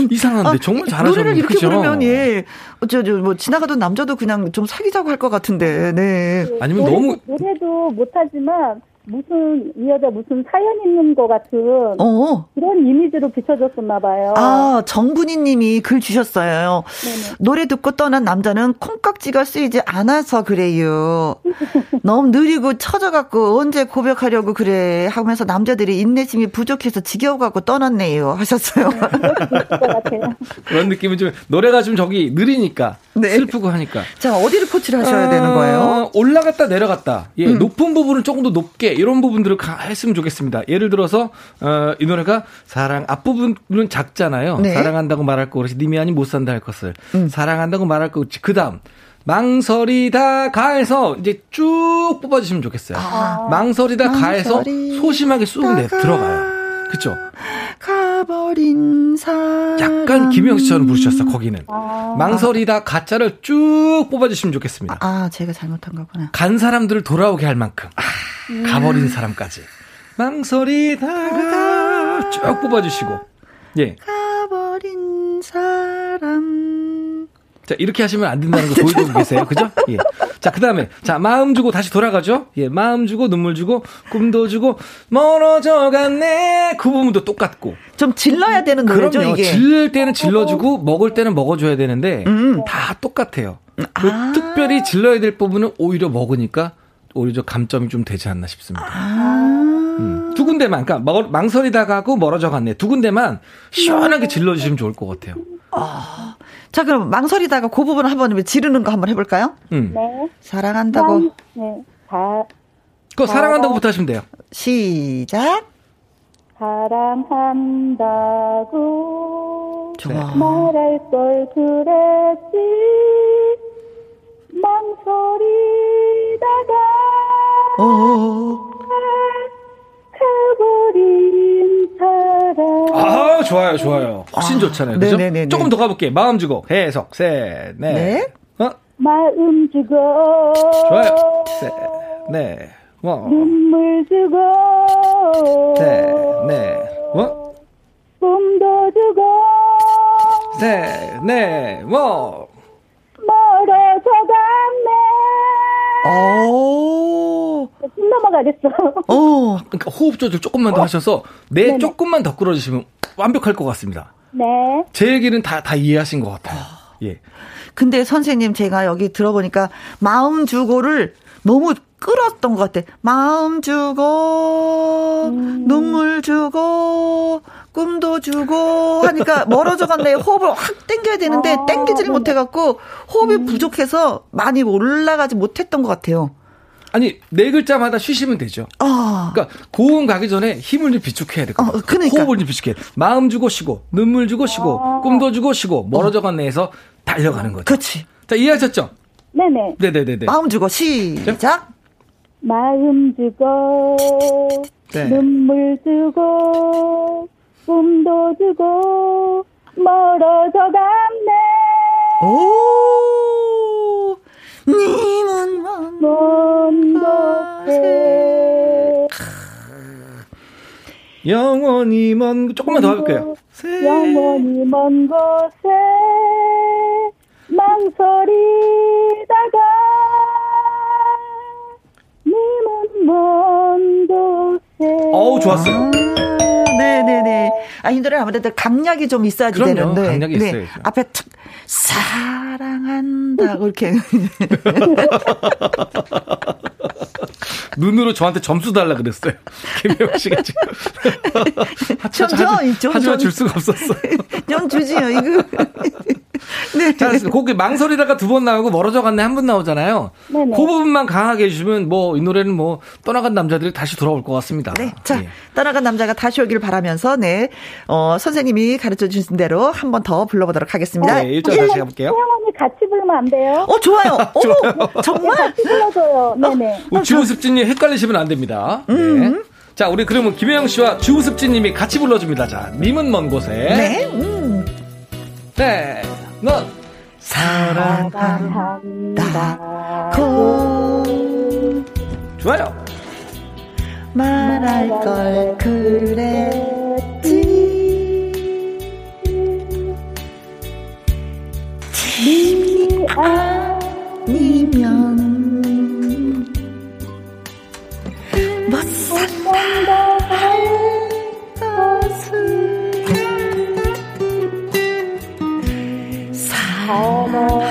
이상한데 아, 정말 잘하셨네. 노래를 이렇게 그죠? 부르면 예, 저저뭐 지나가던 남자도 그냥 좀 사귀자고 할 것 같은데. 네. 아니면 너무 노래도 못하지만 무슨 이 여자 무슨 사연 있는 것 같은 어. 그런 이미지로 비춰졌었나 봐요. 아 정분이님이 글 주셨어요. 네네. 노래 듣고 떠난 남자는 콩깍지가 쓰이지 않아서 그래요. 너무 느리고 처져갖고 언제 고백하려고 그래 하면서 남자들이 인내심이 부족해서 지겨워갖고 떠났네요 하셨어요. 그런 느낌은 좀 노래가 좀 저기 느리니까 네. 슬프고 하니까. 자 어디를 코치를 하셔야 아, 되는 거예요? 올라갔다 내려갔다. 예 음. 높은 부분은 조금 더 높게 이런 부분들을 가, 했으면 좋겠습니다. 예를 들어서 어, 이 노래가 사랑 앞부분은 작잖아요. 네. 사랑한다고 말할 거 그렇지 님이 아니 못 산다 할 것을 음. 사랑한다고 말할 거 그렇지 그다음 망설이다 가해서 이제 쭉 뽑아주시면 좋겠어요. 아. 망설이다 가해서 소심하게 쑥 내, 들어가요. 그쵸? 가버린 사람. 약간 김영 씨처럼 부르셨어, 거기는. 아. 망설이다 가짜를 쭉 뽑아주시면 좋겠습니다. 아, 제가 잘못한 거구나. 간 사람들을 돌아오게 할 만큼. 아. 가버린 사람까지. 망설이다가 쭉 뽑아주시고. 예. 가버린 사람. 자, 이렇게 하시면 안 된다는 거 보여주고 계세요. 그죠? 예. 자, 그 다음에, 자, 마음 주고 다시 돌아가죠? 예, 마음 주고, 눈물 주고, 꿈도 주고, 멀어져 갔네. 그 부분도 똑같고. 좀 질러야 되는 노래죠, 그럼요. 이게. 질릴 때는 질러주고, 먹을 때는 먹어줘야 되는데, 음. 다 똑같아요. 그 아. 특별히 질러야 될 부분은 오히려 먹으니까 오히려 감점이 좀 되지 않나 싶습니다. 아~ 음, 두 군데만, 그러니까 망설이다 가 고 멀어져 갔네. 두 군데만 시원하게 질러주시면 좋을 것 같아요. 아. 자, 그럼 망설이다가 그 부분 한번 지르는 거 한번 해볼까요? 음. 네. 사랑한다고. 네. 다. 그 사랑한다고부터 하시면 돼요. 시작. 사랑한다고. 좋아. 말할 걸 그랬지. 망설이다가 어. 좋아요, 좋아요. 훨씬 아, 좋잖아요. 그죠? 네네네네. 조금 더 가볼게요. 마음 주고. 해석, 셋, 넷. 네. 어? 마음 주고. 좋아요. 셋, 넷. 뭐. 눈물 주고. 셋, 넷. 뭐? 꿈도 주고. 셋, 넷. 뭐. 멀어져 갔네. 오. 숨 넘어가겠어. 어. 그러니까 호흡 조절 조금만 더 하셔서 내 네네. 조금만 더 끌어주시면 완벽할 것 같습니다. 네. 제 얘기는 다, 다 이해하신 것 같아요. 예. 근데 선생님 제가 여기 들어보니까 마음 주고를 너무 끌었던 것 같아. 마음 주고, 음. 눈물 주고, 꿈도 주고 하니까 멀어져 갔네. 호흡을 확 땡겨야 되는데 아, 땡기지를 못해갖고 호흡이 음. 부족해서 많이 올라가지 못했던 것 같아요. 아니 네 글자마다 쉬시면 되죠. 아. 그러니까 고음 가기 전에 힘을 좀 비축해야 돼. 어, 그러니까. 호흡을 좀 비축해. 마음 주고 쉬고 눈물 주고 쉬고 아. 꿈도 주고 쉬고 멀어져 갔네에서 달려가는 거죠. 그렇지. 자 이해하셨죠? 네네. 네네네네. 마음 주고 시작. 마음 주고 네. 눈물 주고 꿈도 주고 멀어져 갔네. 오, 님은 먼 곳에. 영원히 먼 조금만 더 해볼게요. 영원히 먼 곳에 망설이다가 님은 먼 곳에 좋았어요. 아, 네네네. 아, 이 노래 아무래도 강약이 좀 있어야지 그럼요, 되는데. 강약이 네. 있어요. 앞에 툭, 사랑한다. 이렇게. 눈으로 저한테 점수 달라 그랬어요. 김혜영 씨가 지금. 좀, 좀, 좀, 하지만 줄 수가 없었어요. 좀 주지요, 이거. 네. 자, 곡이 망설이다가 두 번 나오고 멀어져 갔네 한 번 나오잖아요. 네네. 그 부분만 강하게 해주시면 뭐 이 노래는 뭐 떠나간 남자들이 다시 돌아올 것 같습니다. 네. 자, 예. 떠나간 남자가 다시 오길 바라면서 네. 어, 선생님이 가르쳐 주신 대로 한 번 더 불러보도록 하겠습니다. 네, 1절 다시 가볼게요. 태영 언니 같이 부르면 안 돼요? 어, 좋아요. 오, 정말? 같이 불러줘요. 네네. 어, 주우습진님 헷갈리시면 안 됩니다. 네. 음. 자, 우리 그러면 김혜영 씨와 주우습진님이 같이 불러줍니다. 자, 님은 먼 곳에. 네. 음. 네. 넌 사랑한다고 좋아요. 말할 걸 그랬 아니면 못 산다 할 것은 사랑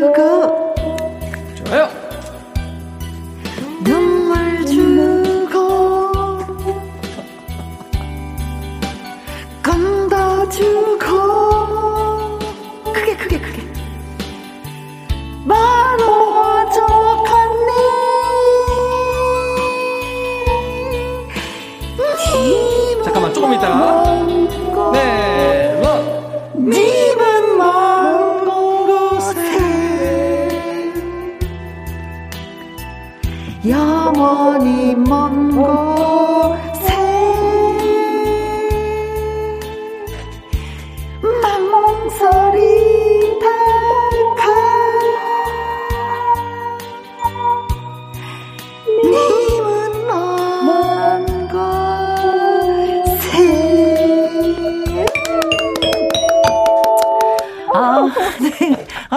마음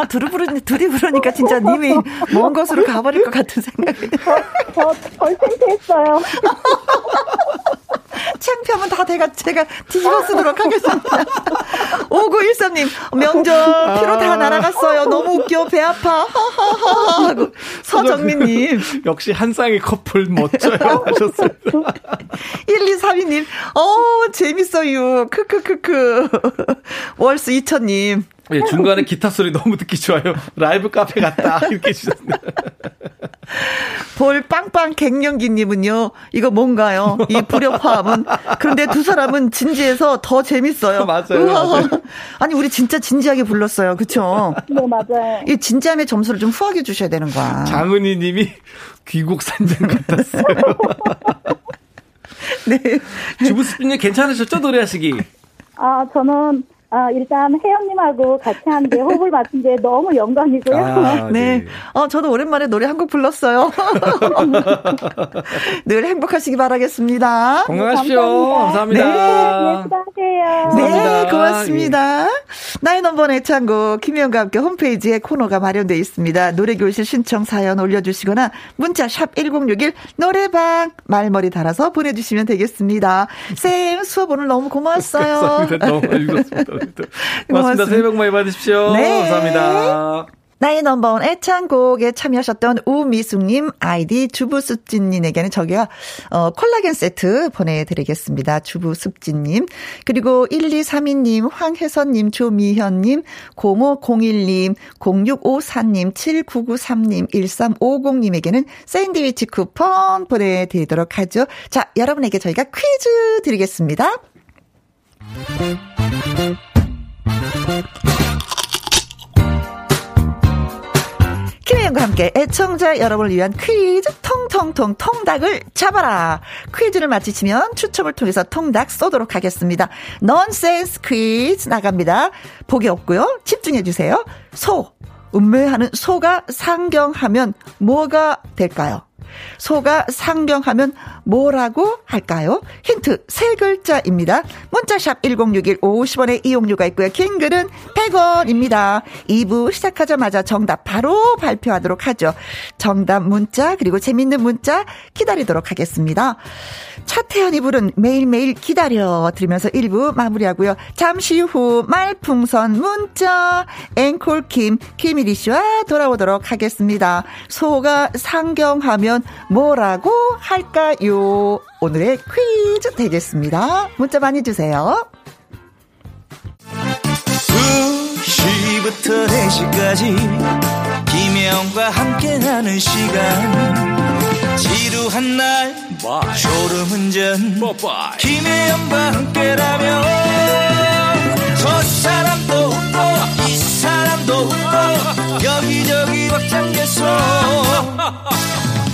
아, 둘이 부르니, 둘이 부르니까 진짜 님이 먼 곳으로 가버릴 것 같은 생각이. 저덜 창피했어요. 창피하면 다 제가, 제가 뒤집어 쓰도록 하겠습니다. 5913님, 명절, 피로 다 날아갔어요. 너무 웃겨, 배 아파. 하하하. 하고, 서정민님. 역시 한 쌍의 커플 멋져요. 하셨습니다. 1232님, 어 재밌어요. 크크크크. 월스 2000님. 예, 중간에 기타 소리 너무 듣기 좋아요. 라이브 카페 같다. 이렇게 주셨네요. 볼 빵빵 갱년기님은요, 이거 뭔가요? 이 불협화음은. 그런데 두 사람은 진지해서 더 재밌어요. 맞아요, 맞아요. 아니, 우리 진짜 진지하게 불렀어요. 그쵸? 네, 맞아요. 이 진지함의 점수를 좀 후하게 주셔야 되는 거야. 장은희 님이 귀국 산장 같았어요. 네. 주부스님 괜찮으셨죠? 노래하시기. 아, 저는 아, 일단 혜영님하고 같이 하는데 호흡을 맞춘 게 너무 영광이고요. 아, 네. 네. 어, 저도 오랜만에 노래 한 곡 불렀어요. 늘 행복하시기 바라겠습니다. 건강하십시오. 감사합니다. 네, 수고하세요. 네, 감사합니다. 고맙습니다. 나의 넘버 애창곡 김희영과 함께 홈페이지에 코너가 마련되어 있습니다. 노래교실 신청 사연 올려주시거나 문자 샵 1061 노래방 말머리 달아서 보내주시면 되겠습니다. 쌤 수업 오늘 너무 고마웠어요. 감사합니다. 너무 즐겁습니다. 고맙습니다. 고맙습니다. 새해 복 많이 받으십시오. 네. 감사합니다. 나의 넘버원 애창곡에 참여하셨던 우미숙님, 아이디 주부습진님에게는 저기요, 어, 콜라겐 세트 보내드리겠습니다. 주부습진님. 그리고 1232님, 황혜선님, 조미현님, 0501님, 0654님, 7993님, 1350님에게는 샌드위치 쿠폰 보내드리도록 하죠. 자, 여러분에게 저희가 퀴즈 드리겠습니다. 김혜영과 함께 애청자 여러분을 위한 퀴즈 통통통 통닭을 잡아라. 퀴즈를 맞히시면 추첨을 통해서 통닭 쏘도록 하겠습니다. 넌센스 퀴즈 나갑니다. 보기 없고요. 집중해 주세요. 소. 음매하는 소가 상경하면 뭐가 될까요? 소가 상경하면 뭐라고 할까요? 힌트 세 글자입니다. 문자샵 1061 50원의 이용료가 있고요. 긴 글은 100원입니다. 2부 시작하자마자 정답 바로 발표하도록 하죠. 정답 문자 그리고 재밌는 문자 기다리도록 하겠습니다. 차태현이 부른 매일매일 기다려 들으면서 1부 마무리하고요. 잠시 후 말풍선 문자 앵콜킴 김일희 씨와 돌아오도록 하겠습니다. 소가 상경하면 뭐라고 할까요? 오늘의 퀴즈 되겠습니다. 문자 많이 주세요. 2시부터 4시까지 김혜영과 함께하는 시간 지루한 날 Bye. 졸음운전 Bye. 김혜영과 함께라면 저 사람도 웃고 이 사람도 웃고 여기저기 벅장개소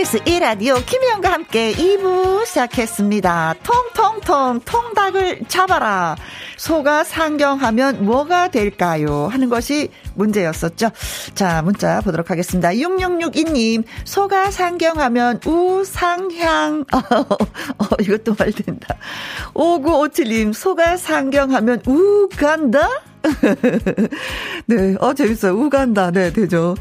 KBS 1라디오 김희영과 함께 2부 시작했습니다. 통통통 통닭을 잡아라. 소가 상경하면 뭐가 될까요? 하는 것이 문제였었죠. 자, 문자 보도록 하겠습니다. 6662님, 소가 상경하면 우상향. 어, 이것도 말 된다. 5957님, 소가 상경하면 우간다? 네, 어, 재밌어요. 우간다. 네, 되죠.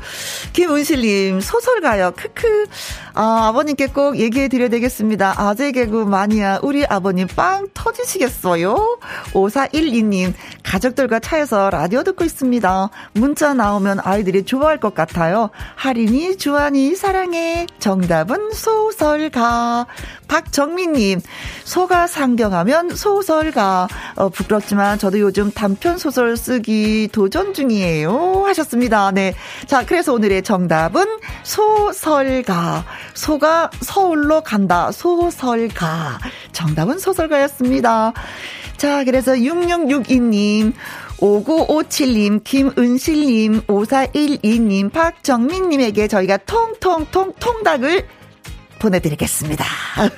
김은실님, 소설가요. 크크. 아, 아버님께 꼭 얘기해 드려야 되겠습니다. 아재 개그 마니아, 우리 아버님 빵 터지시겠어요? 5412님, 가족들과 차에서 라디오 듣고 있습니다. 문자 나오면 아이들이 좋아할 것 같아요. 할인이, 주한이, 사랑해. 정답은 소설가. 박정민님, 소가 상경하면 소설가. 어, 부끄럽지만 저도 요즘 단편 소설 쓰기 도전 중이에요. 하셨습니다. 네. 자, 그래서 오늘의 정답은 소설가. 소가 서울로 간다. 소설가. 정답은 소설가였습니다. 자, 그래서 6662님, 5957님, 김은실님, 5412님, 박정민님에게 저희가 통통통 통닭을 보내드리겠습니다.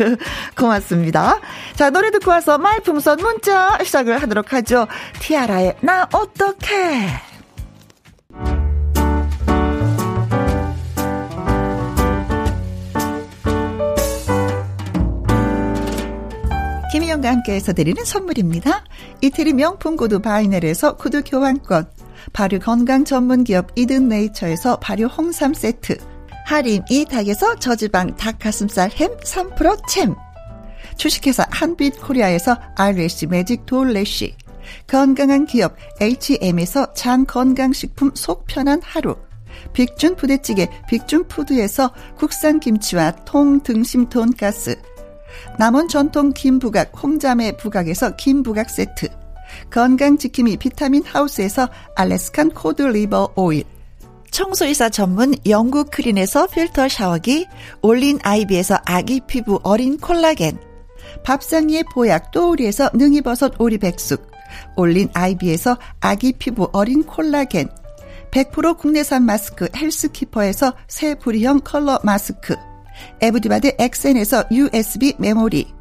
고맙습니다. 자, 노래 듣고 와서 말풍선 문자 시작을 하도록 하죠. 티아라의 나 어떡해. 김희영과 함께해서 드리는 선물입니다. 이태리 명품 구두 바이넬에서 구두 교환권, 발효 건강 전문 기업 이든 네이처에서 발효 홍삼 세트, 할인 이 닭에서 저지방 닭 가슴살 햄 3% 챔, 주식회사 한빛 코리아에서 RSC 매직 돌래쉬, 건강한 기업 H&M에서 장 건강식품 속 편한 하루, 빅준 부대찌개 빅준 푸드에서 국산 김치와 통 등심 돈가스, 남원 전통 김부각 홍자매 부각에서 김부각 세트. 건강지킴이 비타민 하우스에서 Alaskan cod liver oil 청소이사 전문 영국 크린에서 필터 샤워기 올린 아이비에서 아기 피부 어린 콜라겐 밥상위의 보약 또우리에서 능이버섯 오리 백숙 올린 아이비에서 아기 피부 어린 콜라겐 100% 국내산 마스크 헬스키퍼에서 새 부리형 컬러 마스크 에브디바드 엑센에서 USB 메모리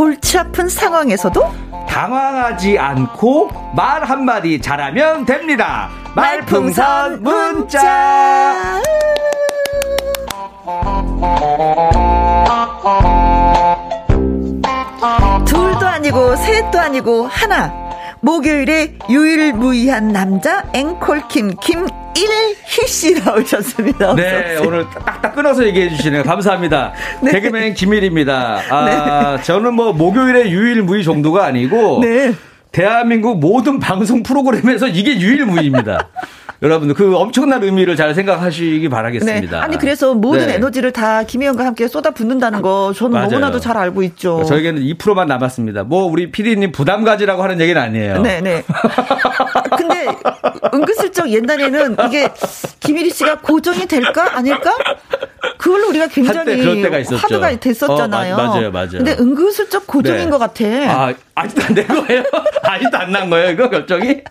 골치 아픈 상황에서도 당황하지 않고 말 한마디 잘하면 됩니다. 말풍선 문자! 둘도 아니고 셋도 아니고 하나. 목요일에 유일무이한 남자 앵콜킴 김 일희 키씨 나오셨습니다. 네, 오늘 딱딱 끊어서 얘기해 주시네요. 감사합니다. 네. 개그맨 김일입니다. 아, 네. 저는 뭐 목요일에 유일무이 정도가 아니고 네. 대한민국 모든 방송 프로그램에서 이게 유일무이입니다. 여러분들 그 엄청난 의미를 잘 생각하시기 바라겠습니다. 네. 아니 그래서 모든 네. 에너지를 다 김혜영과 함께 쏟아 붓는다는 거 저는 맞아요. 너무나도 잘 알고 있죠. 저에게는 2%만 남았습니다. 뭐 우리 PD님 부담 가지라고 하는 얘기는 아니에요. 네, 네. 근데 은근슬쩍 옛날에는 이게 김일희 씨가 고정이 될까 아닐까? 그걸로 우리가 굉장히 화두가 됐었잖아요. 어, 맞아요, 맞아요. 근데 은근슬쩍 고정인 네. 것 같아. 아, 아직도 안 된 거예요? 아직도 안 난 거예요, 이거 결정이?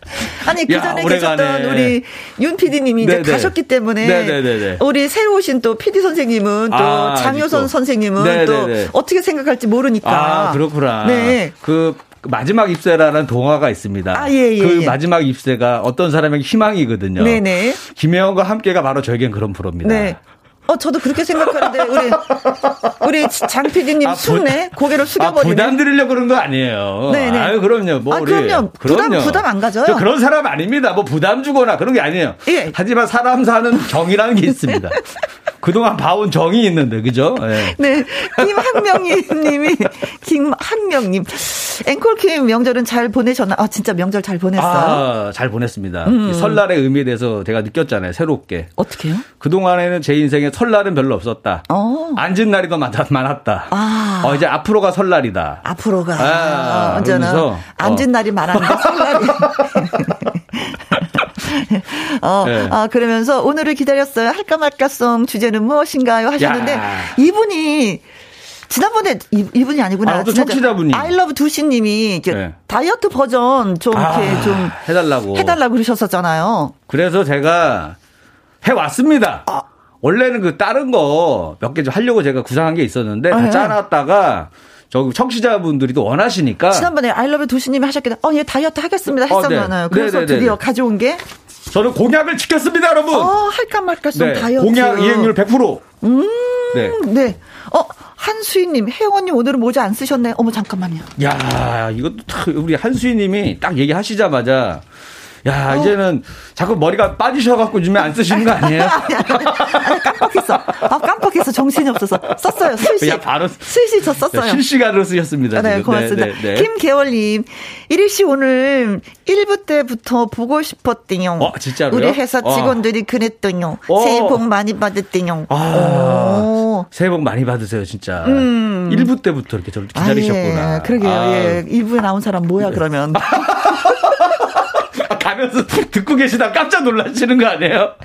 아니, 그 전에 계셨던 우리 윤 PD님이 이제 네네. 가셨기 때문에 네네네네. 우리 새로 오신 또 PD 선생님은 또 아, 장효선 선생님은 네네네. 또 어떻게 생각할지 모르니까. 아, 그렇구나. 네. 그 마지막 입세라는 동화가 있습니다. 아, 예, 예, 그 예. 마지막 입세가 어떤 사람에게 희망이거든요. 네네. 김혜영과 함께가 바로 저에겐 그런 프로입니다. 네. 어, 저도 그렇게 생각하는데, 우리, 우리 장 PD님 아, 숙네 고개를 숙여버리네. 아, 부담 드리려고 그런 거 아니에요. 네네. 아유, 그럼요. 뭐, 아, 우리. 그럼요. 부담, 그럼요. 부담 안 가져요. 저 그런 사람 아닙니다. 뭐 부담 주거나 그런 게 아니에요. 예. 하지만 사람 사는 정이라는 게 있습니다. 그동안 봐온 정이 있는데, 그죠? 네. 네. 김학명님 님이, 김학명님. 앵콜킴 명절은 잘 보내셨나? 아, 진짜 명절 잘 보냈어요? 아, 잘 보냈습니다. 음. 설날의 의미에 대해서 제가 느꼈잖아요, 새롭게. 어떻게요? 그동안에는 제 인생에 설날은 별로 없었다. 어. 앉은 날이 더 많았다. 아. 어, 이제 앞으로가 설날이다. 앞으로가. 아, 언제나. 어. 앉은 날이 많았는데 설날이. 어, 네. 아, 그러면서 오늘을 기다렸어요. 할까 말까송 주제는 무엇인가요? 하셨는데 야. 이분이 지난번에 이, 분이 아니구나. 아, 또 청취자분이. 아이러브 두시님이 네. 다이어트 버전 좀 아, 이렇게 좀 해달라고 해달라고 그러셨었잖아요. 그래서 제가 해왔습니다. 아. 원래는 그 다른 거 몇 개 좀 하려고 제가 구상한 게 있었는데 다 아, 네. 짜놨다가 저 청취자분들이 또 원하시니까 지난번에 아이러브 두시님이 하셨기때 어, 예 다이어트 하겠습니다 했었잖아요. 어, 네. 그래서 네네네네. 드디어 가져온 게 저는 공약을 지켰습니다, 여러분. 어, 할까 말까 좀 네. 다이어트. 공약 이행률 100%. 음, 네. 네. 어, 한수희님, 혜원님 오늘은 모자 안 쓰셨네. 어머 잠깐만요. 야, 이것도 우리 한수희님이 딱 얘기하시자마자 야, 어. 이제는 자꾸 머리가 빠지셔갖고 요즘에 안 쓰시는 거 아니에요? 아니, 아니, 아니, 깜빡했어. 아, 깜빡했어. 정신이 없어서. 썼어요. 슬시. 야, 바로. 슬시 저 썼어요. 실시간으로 쓰셨습니다. 네, 지금. 고맙습니다. 네, 네, 네. 김계월님, 1일씨 오늘 1부 때부터 보고 싶었대요. 어, 진짜로요? 우리 회사 어. 직원들이 어. 그랬더요. 새해 복 많이 받았대요. 아, 새해 복 많이 받으세요, 진짜. 음. 1부 때부터 이렇게 저를 기다리셨구나. 아, 예. 그러게요. 아. 예. 1부에 나온 사람 뭐야, 네. 그러면. 가면서 듣고 계시다 깜짝 놀라시는 거 아니에요?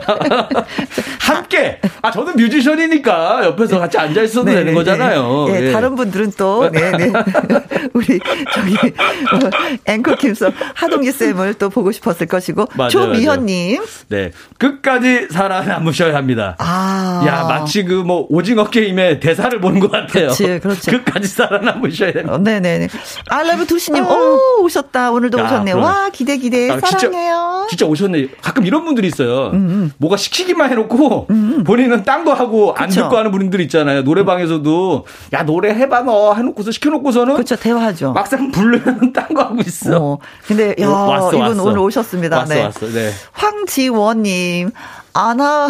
함께. 아, 저는 뮤지션이니까 옆에서 같이 앉아 있어도 네, 되는 네, 거잖아요. 네, 네. 다른 분들은 또, 네, 네. 우리, 저기, 어, 앵커 킴서 하동기 쌤을 또 보고 싶었을 것이고. 맞아요, 조미현님. 네. 끝까지 살아남으셔야 합니다. 아. 야, 마치 그 뭐, 오징어 게임의 대사를 보는 것 같아요. 그렇지, 그렇지. 끝까지 살아남으셔야 됩니다. 어, 네네네. 알라브 두시님, 어. 오, 오셨다. 오늘도 야, 오셨네. 그럼. 와, 기대, 기대. 아, 사랑해요. 진짜, 진짜 오셨네. 가끔 이런 분들이 있어요. 음, 음. 뭐가 시키기만 해놓고 음, 음. 본인은 딴 거 하고 안 그쵸. 듣고 하는 분들 있잖아요. 노래방에서도 야 노래 해봐 너 해놓고서 시켜놓고서는 그렇죠 대화하죠. 막상 부르면 딴 거 하고 있어. 어, 근데 야 어, 왔어, 이분 왔어. 오늘 오셨습니다. 왔어, 네. 왔어, 네. 황지원님 안 하,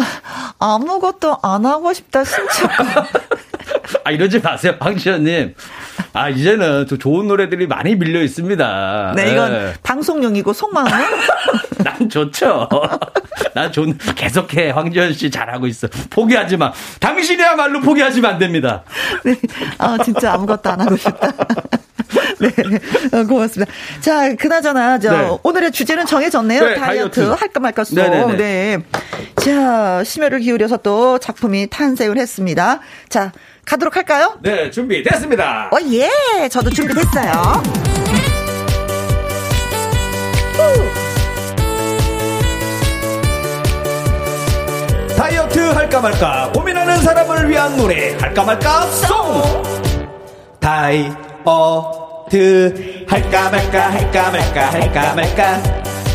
아무것도 안 하고 싶다, 신청. 아, 이러지 마세요, 황지현님. 아, 이제는 또 좋은 노래들이 많이 밀려 있습니다. 네, 이건 네. 방송용이고 속마음은? 난 좋죠. 난 좋, 계속해. 황지현 씨 잘하고 있어. 포기하지 마. 당신이야말로 포기하시면 안 됩니다. 네. 아, 진짜 아무것도 안 하고 싶다. 네. 어, 고맙습니다. 자, 그나저나, 저, 네. 오늘의 주제는 정해졌네요. 네, 다이어트. 다이어트. 할까 말까 송. 네네네. 네. 자, 심혈을 기울여서 또 작품이 탄생을 했습니다. 자, 가도록 할까요? 네, 준비됐습니다. 어, 예. 저도 준비됐어요. 다이어트 할까 말까 고민하는 사람을 위한 노래 할까 말까 송 다이어트 할까 말까 할까 말까 할까 말까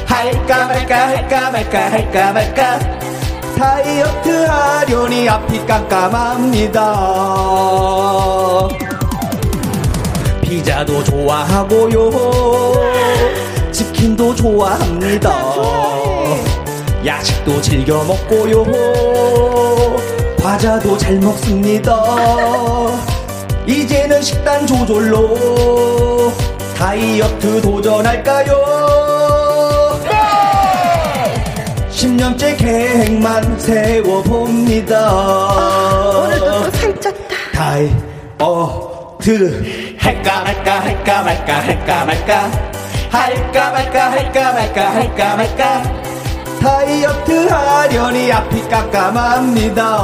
할까 말까 할까 말까 할까 말까 다이어트 하려니 앞이 깜깜합니다. 피자도 좋아하고요. 치킨도 좋아합니다. 야식도 즐겨 먹고요 과자도 잘 먹습니다 이제는 식단 조절로 다이어트 도전할까요? 네! 10년째 계획만 세워봅니다. 아, 오늘도 또 살쪘다. 다이어트 할까 말까 할까 말까 할까 말까 할까 말까 할까 말까 할까 말까 다이어트 하려니 앞이 깜깜합니다.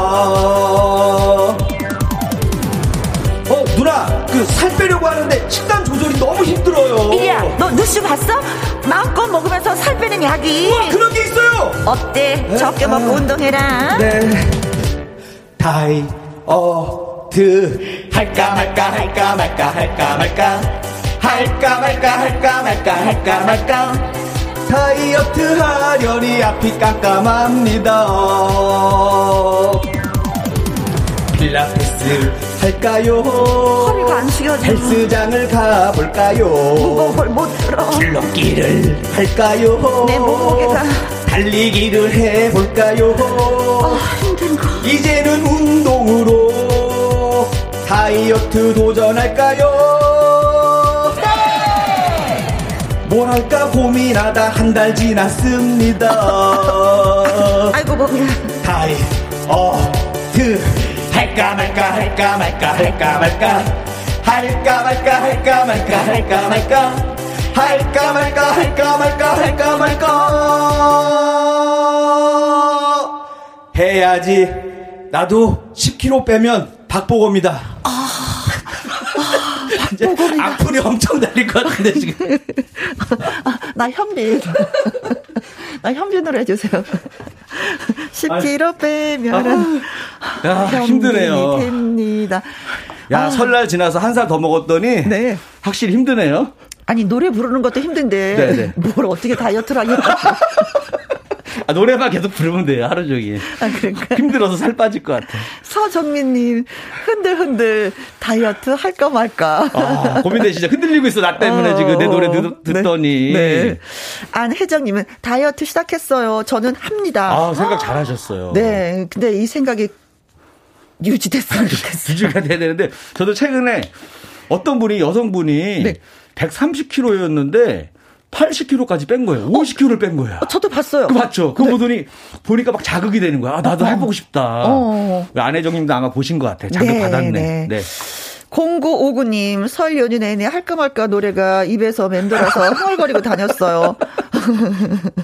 어 누나 그 살 빼려고 하는데 식단 조절이 너무 힘들어요 이리야 너 뉴스 봤어? 마음껏 먹으면서 살 빼는 약이 와 그런 게 있어요 어때? 네? 적게 먹고 아, 운동해라 네 다이어트 할까 말까 할까 말까 할까 말까 할까 말까 할까 말까 할까 말까 다이어트 하려니 앞이 깜깜합니다 필라테스 할까요? 허리가 안 숙여져. 헬스장을 가볼까요? 무거운 걸못 들어. 줄넘기를 할까요? 내 몸무게가. 달리기를 해볼까요? 아, 힘든 거. 이제는 운동으로 다이어트 도전할까요? 뭘 할까 고민하다 한 달 지났습니다. 아이고, 몸이야. 다이어트. 할까 말까 할까 말까 할까 말까 할까 말까 할까 말까 할까 말까 할까 말까 할까 말까 할까 말까 해야지 나도 10kg 빼면 박보검이다 아, 아, 악플이 엄청 달릴 것 같은데 지금 아, 나 현빈 나 현빈으로 해주세요 10kg 빼면은 아, 야, 힘드네요. 됩니다. 야, 아. 설날 지나서 한 살 더 먹었더니 네. 확실히 힘드네요. 아니 노래 부르는 것도 힘든데 네네. 네. 뭘 어떻게 다이어트를 하겠다. 아, 노래만 계속 부르면 돼요, 하루 종일. 아, 그러니까. 힘들어서 살 빠질 것 같아. 서정민님, 흔들흔들 다이어트 할까 말까. 아, 고민되시죠? 흔들리고 있어, 나 때문에 어, 지금 내 노래 듣, 네. 듣더니. 네. 네. 안혜정님은 다이어트 시작했어요. 저는 합니다. 아, 생각 잘 하셨어요. 네. 근데 이 생각이 유지됐으면 좋겠어요. 유지가 돼야 되는데, 저도 최근에 어떤 분이, 여성분이 네. 130kg였는데, 80kg까지 뺀 거예요. 50kg를 뺀 거예요. 어, 저도 봤어요. 그? 그거 네. 보더니 보니까 막 자극이 되는 거야. 아, 나도 어. 해보고 싶다. 어. 안혜정님도 아마 보신 것 같아. 자극 네, 받았네. 네. 네. 0959님, 설 연휴 내내 할까 말까 노래가 입에서 맴돌아서 흥얼거리고 다녔어요.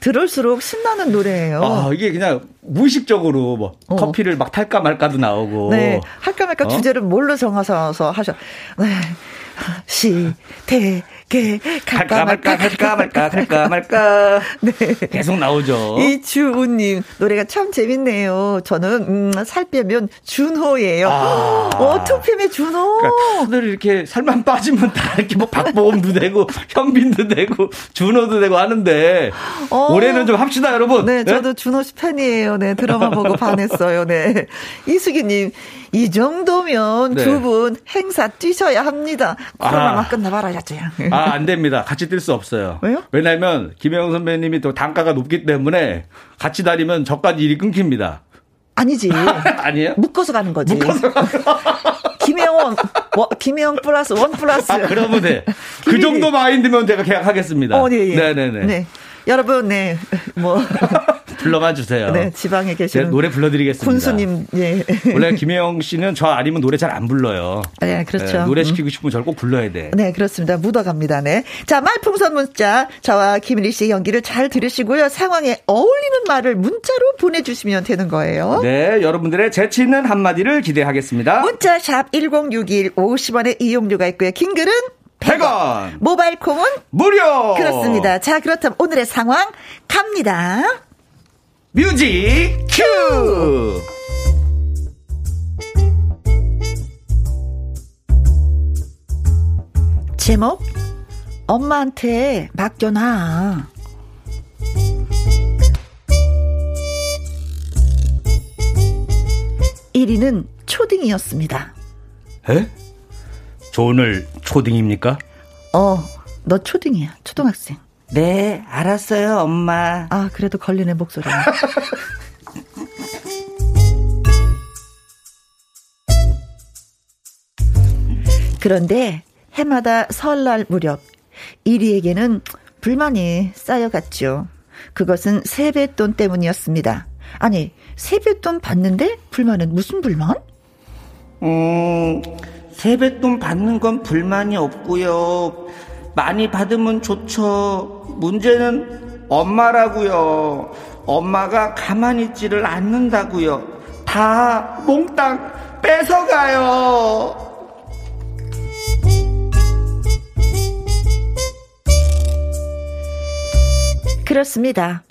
들을수록 신나는 노래예요. 아, 이게 그냥 무의식적으로 뭐 어. 커피를 막 탈까 말까도 나오고. 네. 할까 말까 어? 주제를 뭘로 정하서 하셔. 네. 시, 대, 게, 갈까 말까, 갈까 말까, 갈까 말까. 네. 계속 나오죠. 이주우님, 노래가 참 재밌네요. 저는, 음, 살 빼면 준호예요. 아. 어, 투팸의 준호. 그러니까 다들 이렇게 살만 빠지면 다 이렇게 뭐 박보검도 되고, 현빈도 되고, 준호도 되고 하는데, 어. 올해는 좀 합시다, 여러분. 네, 네? 저도 준호 씨 팬이에요. 네, 드라마 보고 반했어요. 네. 이수기님, 이 정도면 네. 두분 행사 뛰셔야 합니다. 코로나만 아. 끝나봐라야지. 아, 안 됩니다. 같이 뛸 수 없어요. 왜요? 왜냐면 김혜영 선배님이 또 단가가 높기 때문에 같이 다니면 저까지 일이 끊깁니다. 아니지. 아니에요? 묶어서 가는 거지. 묶어서 김혜영, 뭐, 김혜영 플러스 원 플러스. 아, 그러면 돼. 그 정도 마인드면 제가 계약하겠습니다. 어, 네, 예. 네네네. 네. 여러분, 네, 뭐. 불러만 주세요. 네, 지방에 계시는. 노래 불러드리겠습니다. 군수님, 예. 원래 김혜영 씨는 저 아니면 노래 잘 안 불러요. 네, 그렇죠. 네, 노래 시키고 싶으면 저를 꼭 불러야 돼. 네, 그렇습니다. 묻어갑니다. 네. 자, 말풍선 문자. 저와 김일희 씨의 연기를 잘 들으시고요. 상황에 어울리는 말을 문자로 보내주시면 되는 거예요. 네, 여러분들의 재치 있는 한마디를 기대하겠습니다. 문자 샵 1061, 50원의 이용료가 있고요. 긴 글은 100원. 모바일 콩은 무료. 그렇습니다. 자, 그렇다면 오늘의 상황 갑니다. 뮤직 큐. 제목 엄마한테 맡겨놔. 1위는 초딩이었습니다. 에? 저 오늘 초딩입니까? 어, 너 초딩이야. 초등학생. 네, 알았어요, 엄마. 아, 그래도 걸리네, 목소리. 그런데 해마다 설날 무렵 이리에게는 불만이 쌓여갔죠. 그것은 세뱃돈 때문이었습니다. 아니, 세뱃돈 받는데 불만은 무슨 불만? 음, 세뱃돈 받는 건 불만이 없고요. 많이 받으면 좋죠. 문제는 엄마라고요. 엄마가 가만히 있지를 않는다고요. 다 몽땅 뺏어가요. 그렇습니다.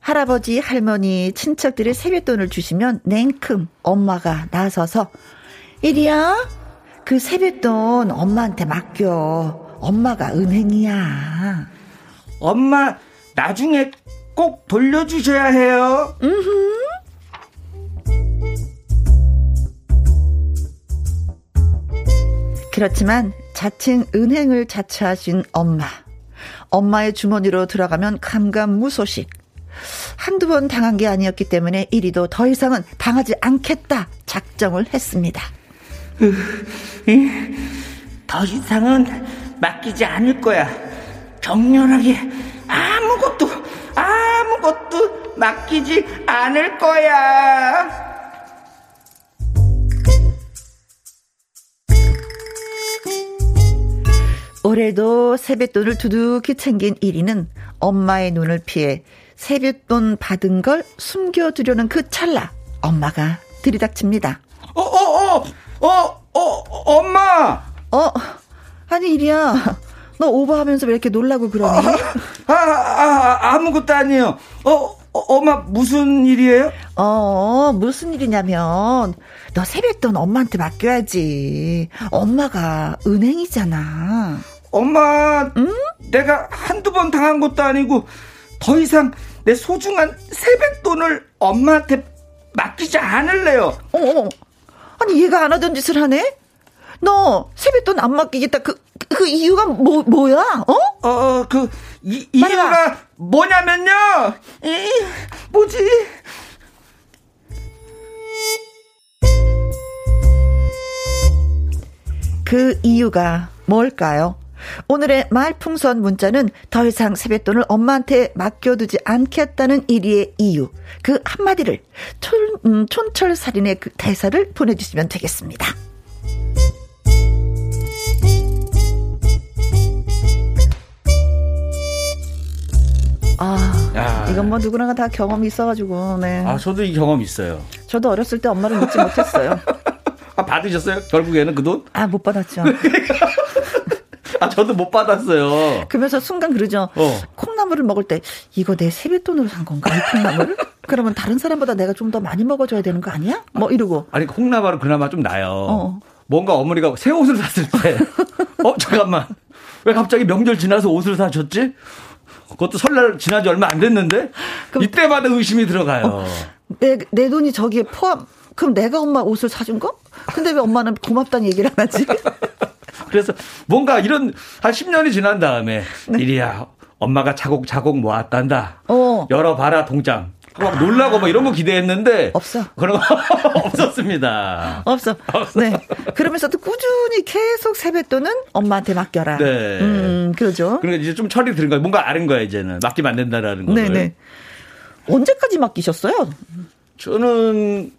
할아버지, 할머니, 친척들이 세뱃돈을 주시면 냉큼 엄마가 나서서 이리야 그 세뱃돈 엄마한테 맡겨. 엄마가 은행이야. 엄마 나중에 꼭 돌려주셔야 해요. 음흠. 그렇지만 자칭 은행을 자처하신 엄마. 엄마의 주머니로 들어가면 감감무소식. 한두 번 당한 게 아니었기 때문에 이리도 더 이상은 당하지 않겠다 작정을 했습니다. 더 이상은 맡기지 않을 거야. 격렬하게 아무것도 아무것도 맡기지 않을 거야. 올해도 세뱃돈을 두둑히 챙긴 1위는 엄마의 눈을 피해 세뱃돈 받은 걸 숨겨두려는 그 찰나 엄마가 들이닥칩니다. 어, 어, 어, 어, 어, 엄마! 어, 아니, 이리야. 너 오버하면서 왜 이렇게 놀라고 그러니? 아, 아, 아 아 무것도 아니에요. 어, 어, 엄마, 무슨 일이에요? 어, 무슨 일이냐면, 너 세뱃돈 엄마한테 맡겨야지. 엄마가 은행이잖아. 엄마, 응? 내가 한두 번 당한 것도 아니고 더 이상 내 소중한 세뱃돈을 엄마한테 맡기지 않을래요. 어, 어. 아니 얘가 안 하던 짓을 하네? 너 세뱃돈 안 맡기겠다 그, 그 이유가 뭐, 뭐야? 어? 어, 그, 이, 이유가 뭐냐면요. 이, 뭐지? 그 이유가 뭘까요? 오늘의 말풍선 문자는 더 이상 세뱃돈을 엄마한테 맡겨두지 않겠다는 일의 이유. 그 한마디를 촌, 음, 촌철살인의 그 대사를 보내주시면 되겠습니다. 아, 야. 이건 뭐 누구나 다 경험이 있어가지고, 네. 아, 저도 이 경험 있어요. 저도 어렸을 때 엄마를 믿지 못했어요. 아, 받으셨어요? 결국에는 그 돈? 아, 못 받았죠. 아, 저도 못 받았어요. 그러면서 순간 그러죠. 어. 콩나물을 먹을 때 이거 내 세뱃돈으로 산 건가? 이 콩나물을? 그러면 다른 사람보다 내가 좀 더 많이 먹어줘야 되는 거 아니야? 뭐 이러고. 아니 콩나물은 그나마 좀 나요. 어. 뭔가 어머니가 새 옷을 샀을 때, 어 잠깐만, 왜 갑자기 명절 지나서 옷을 사줬지? 그것도 설날 지나지 얼마 안 됐는데 이때마다 의심이 들어가요. 어, 내, 내 돈이 저기에 포함. 그럼 내가 엄마 옷을 사준 거? 근데 왜 엄마는 고맙다는 얘기를 안 하지? 그래서 뭔가 이런 한 10년이 지난 다음에 네. 이리야 엄마가 자곡자곡 모았단다. 어. 열어봐라 동장. 막 놀라고 뭐 이런 거 기대했는데 없어. 그런 거 없었습니다. 없어. 네. 그러면서도 꾸준히 계속 세뱃돈은 엄마한테 맡겨라. 네. 음, 그러죠. 그러니까 이제 좀 철이 들은 거예요. 뭔가 아는 거야 이제는 맡기면 안 된다라는 거. 네네. 언제까지 맡기셨어요? 저는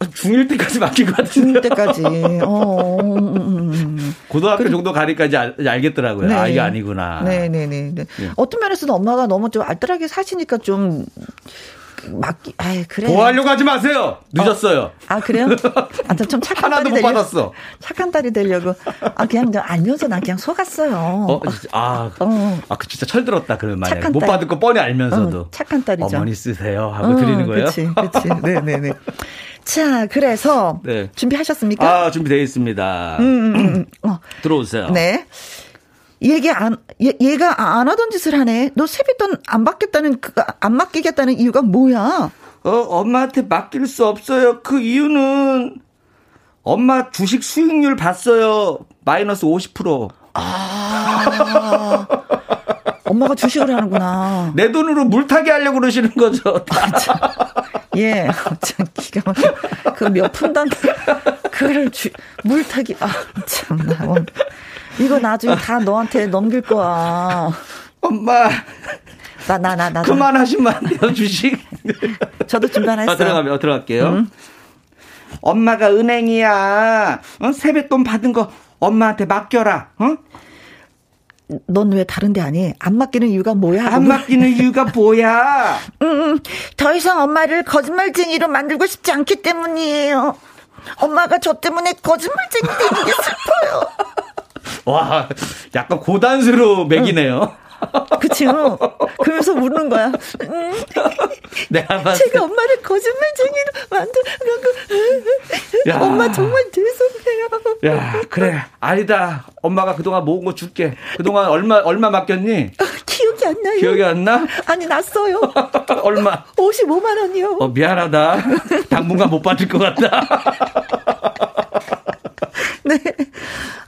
중1 때까지 맡긴 것 같은데. 중1 때까지. 어, 음, 음, 음. 고등학교 그 정도 가니까 이제 알, 겠더라고요 네. 아, 이게 아니구나. 네네네. 네, 네. 네. 어떤 면에서는 엄마가 너무 좀 알뜰하게 사시니까 좀 맡기, 아 그래. 보하려고 하지 마세요. 늦었어요. 어. 아, 그래요? 아, 좀 착한 하나도 딸이 못 받았어. 착한 딸이 되려고. 아, 그냥 알면서 난 그냥 속았어요. 어, 아, 어. 아, 그 진짜 철들었다. 그러면 만약 못 받을 거 뻔히 알면서도. 어, 착한 딸이죠. 어머니 쓰세요. 하고 드리는 거예요. 그렇지, 그렇지. 네 네 네. 자, 그래서 네. 준비하셨습니까? 아, 준비되어 있습니다. 음, 음, 음, 음. 어. 들어오세요. 네. 얘기 안, 얘, 얘가 안 하던 짓을 하네. 너 세뱃돈 안 받겠다는, 그, 안 맡기겠다는 이유가 뭐야? 어, 엄마한테 맡길 수 없어요. 그 이유는 엄마 주식 수익률 봤어요. 마이너스 50%. 아. 엄마가 주식을 하는구나. 내 돈으로 물타기 하려고 그러시는 거죠. 예, 참 기가 막혀. 그 몇 푼단 그를 주, 물타기. 아, 참나. 이거 나중에 다 너한테 넘길 거야. 엄마. 나, 나, 나, 나. 그만하시면 안 돼요, 주식. 저도 중간에 했어요. 아, 들어가면, 어, 들어갈게요. 음. 엄마가 은행이야. 어? 세뱃돈 받은 거 엄마한테 맡겨라. 어? 넌왜 다른데 아니? 안 맡기는 이유가 뭐야? 안 맡기는 이유가 뭐야? 응, 응. 더 이상 엄마를 거짓말쟁이로 만들고 싶지 않기 때문이에요. 엄마가 저 때문에 거짓말쟁이 되는 게 슬퍼요. 와, 약간 고단수로 매기네요. 그치요? 그러면서 우는 거야. 음. 내가 봤을 제가 엄마를 거짓말쟁이로 만들어놓고. 엄마 정말 죄송해요. 야, 그래. 아니다. 엄마가 그동안 모은 거 줄게. 그동안 얼마, 얼마 맡겼니? 기억이 안 나요. 기억이 안 나? 아니, 났어요. 얼마? 55만 원이요. 어, 미안하다. 당분간 못 받을 것 같다. 네.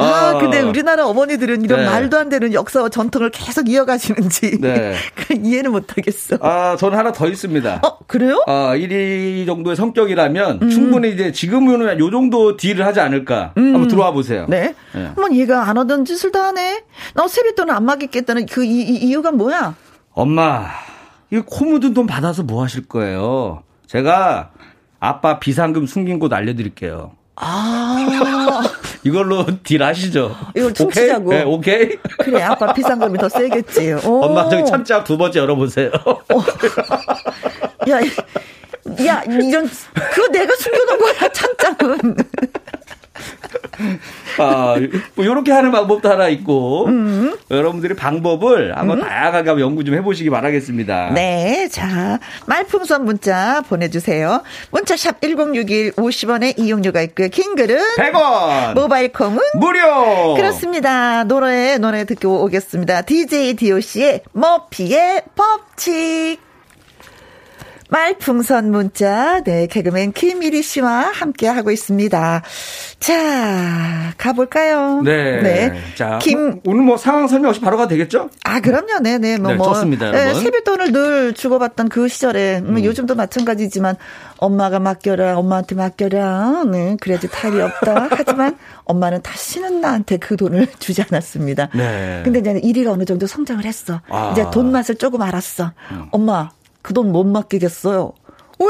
아, 아, 근데 우리나라 어머니들은 이런 네. 말도 안 되는 역사와 전통을 계속 이어가시는지 네. 이해는 못하겠어. 아, 저는 하나 더 있습니다. 어, 그래요? 아, 1위 정도의 성격이라면 음. 충분히 이제 지금은 요 정도 딜을 하지 않을까. 음. 한번 들어와 보세요. 네. 네. 한번 얘가 안 하던 짓을 다 하네. 나 세뱃돈을 안 맡겠다는 그 이, 이, 이유가 뭐야? 엄마, 이코 묻은 돈 받아서 뭐 하실 거예요? 제가 아빠 비상금 숨긴 곳 알려드릴게요. 아. 이걸로 딜 하시죠. 이걸 퉁치자고. 오케이? 네, 오케이. 그래, 아빠 비상금이 더 세겠지. 오. 엄마 저기 참자 두 번째 열어보세요. 어. 야, 야, 이런, 그거 내가 숨겨놓은 거야, 찬장은. 아, 뭐, 요렇게 하는 방법도 하나 있고, 음. 여러분들이 방법을 한번 음. 다양하게 연구 좀 해보시기 바라겠습니다. 네. 자, 말풍선 문자 보내주세요. 문자샵 1061 50원에 이용료가 있고요. 킹글은 100원! 모바일 콩은 무료! 그렇습니다. 노래, 노래 듣고 오겠습니다. DJ DOC의 머피의 법칙. 말풍선 문자, 네, 개그맨 김일희 씨와 함께 하고 있습니다. 자, 가볼까요? 네. 네. 자, 김. 오늘 뭐 상황 설명 없이 바로 가도 되겠죠? 아, 그럼요. 네네. 네. 뭐, 네, 뭐. 좋습니다. 네, 세뱃돈을 늘 주고받던 그 시절에, 뭐 음. 요즘도 마찬가지지만, 엄마가 맡겨라, 엄마한테 맡겨라. 네, 그래도 탈이 없다. 하지만, 엄마는 다시는 나한테 그 돈을 주지 않았습니다. 네. 근데 이제 일이가 어느 정도 성장을 했어. 아. 이제 돈 맛을 조금 알았어. 음. 엄마, 그 돈 못 맡기겠어요. 왜?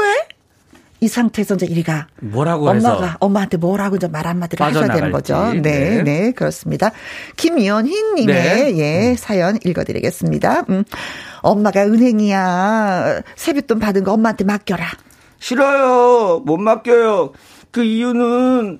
이 상태에서 이제 이리가 뭐라고 엄마가 해서 엄마한테 뭐라고 이제 말 한마디를 하셔야 되는 거죠. 네, 네, 네, 그렇습니다. 김연희 님의 네. 예, 음. 사연 읽어 드리겠습니다. 음. 엄마가 은행이야. 세뱃돈 받은 거 엄마한테 맡겨라. 싫어요. 못 맡겨요. 그 이유는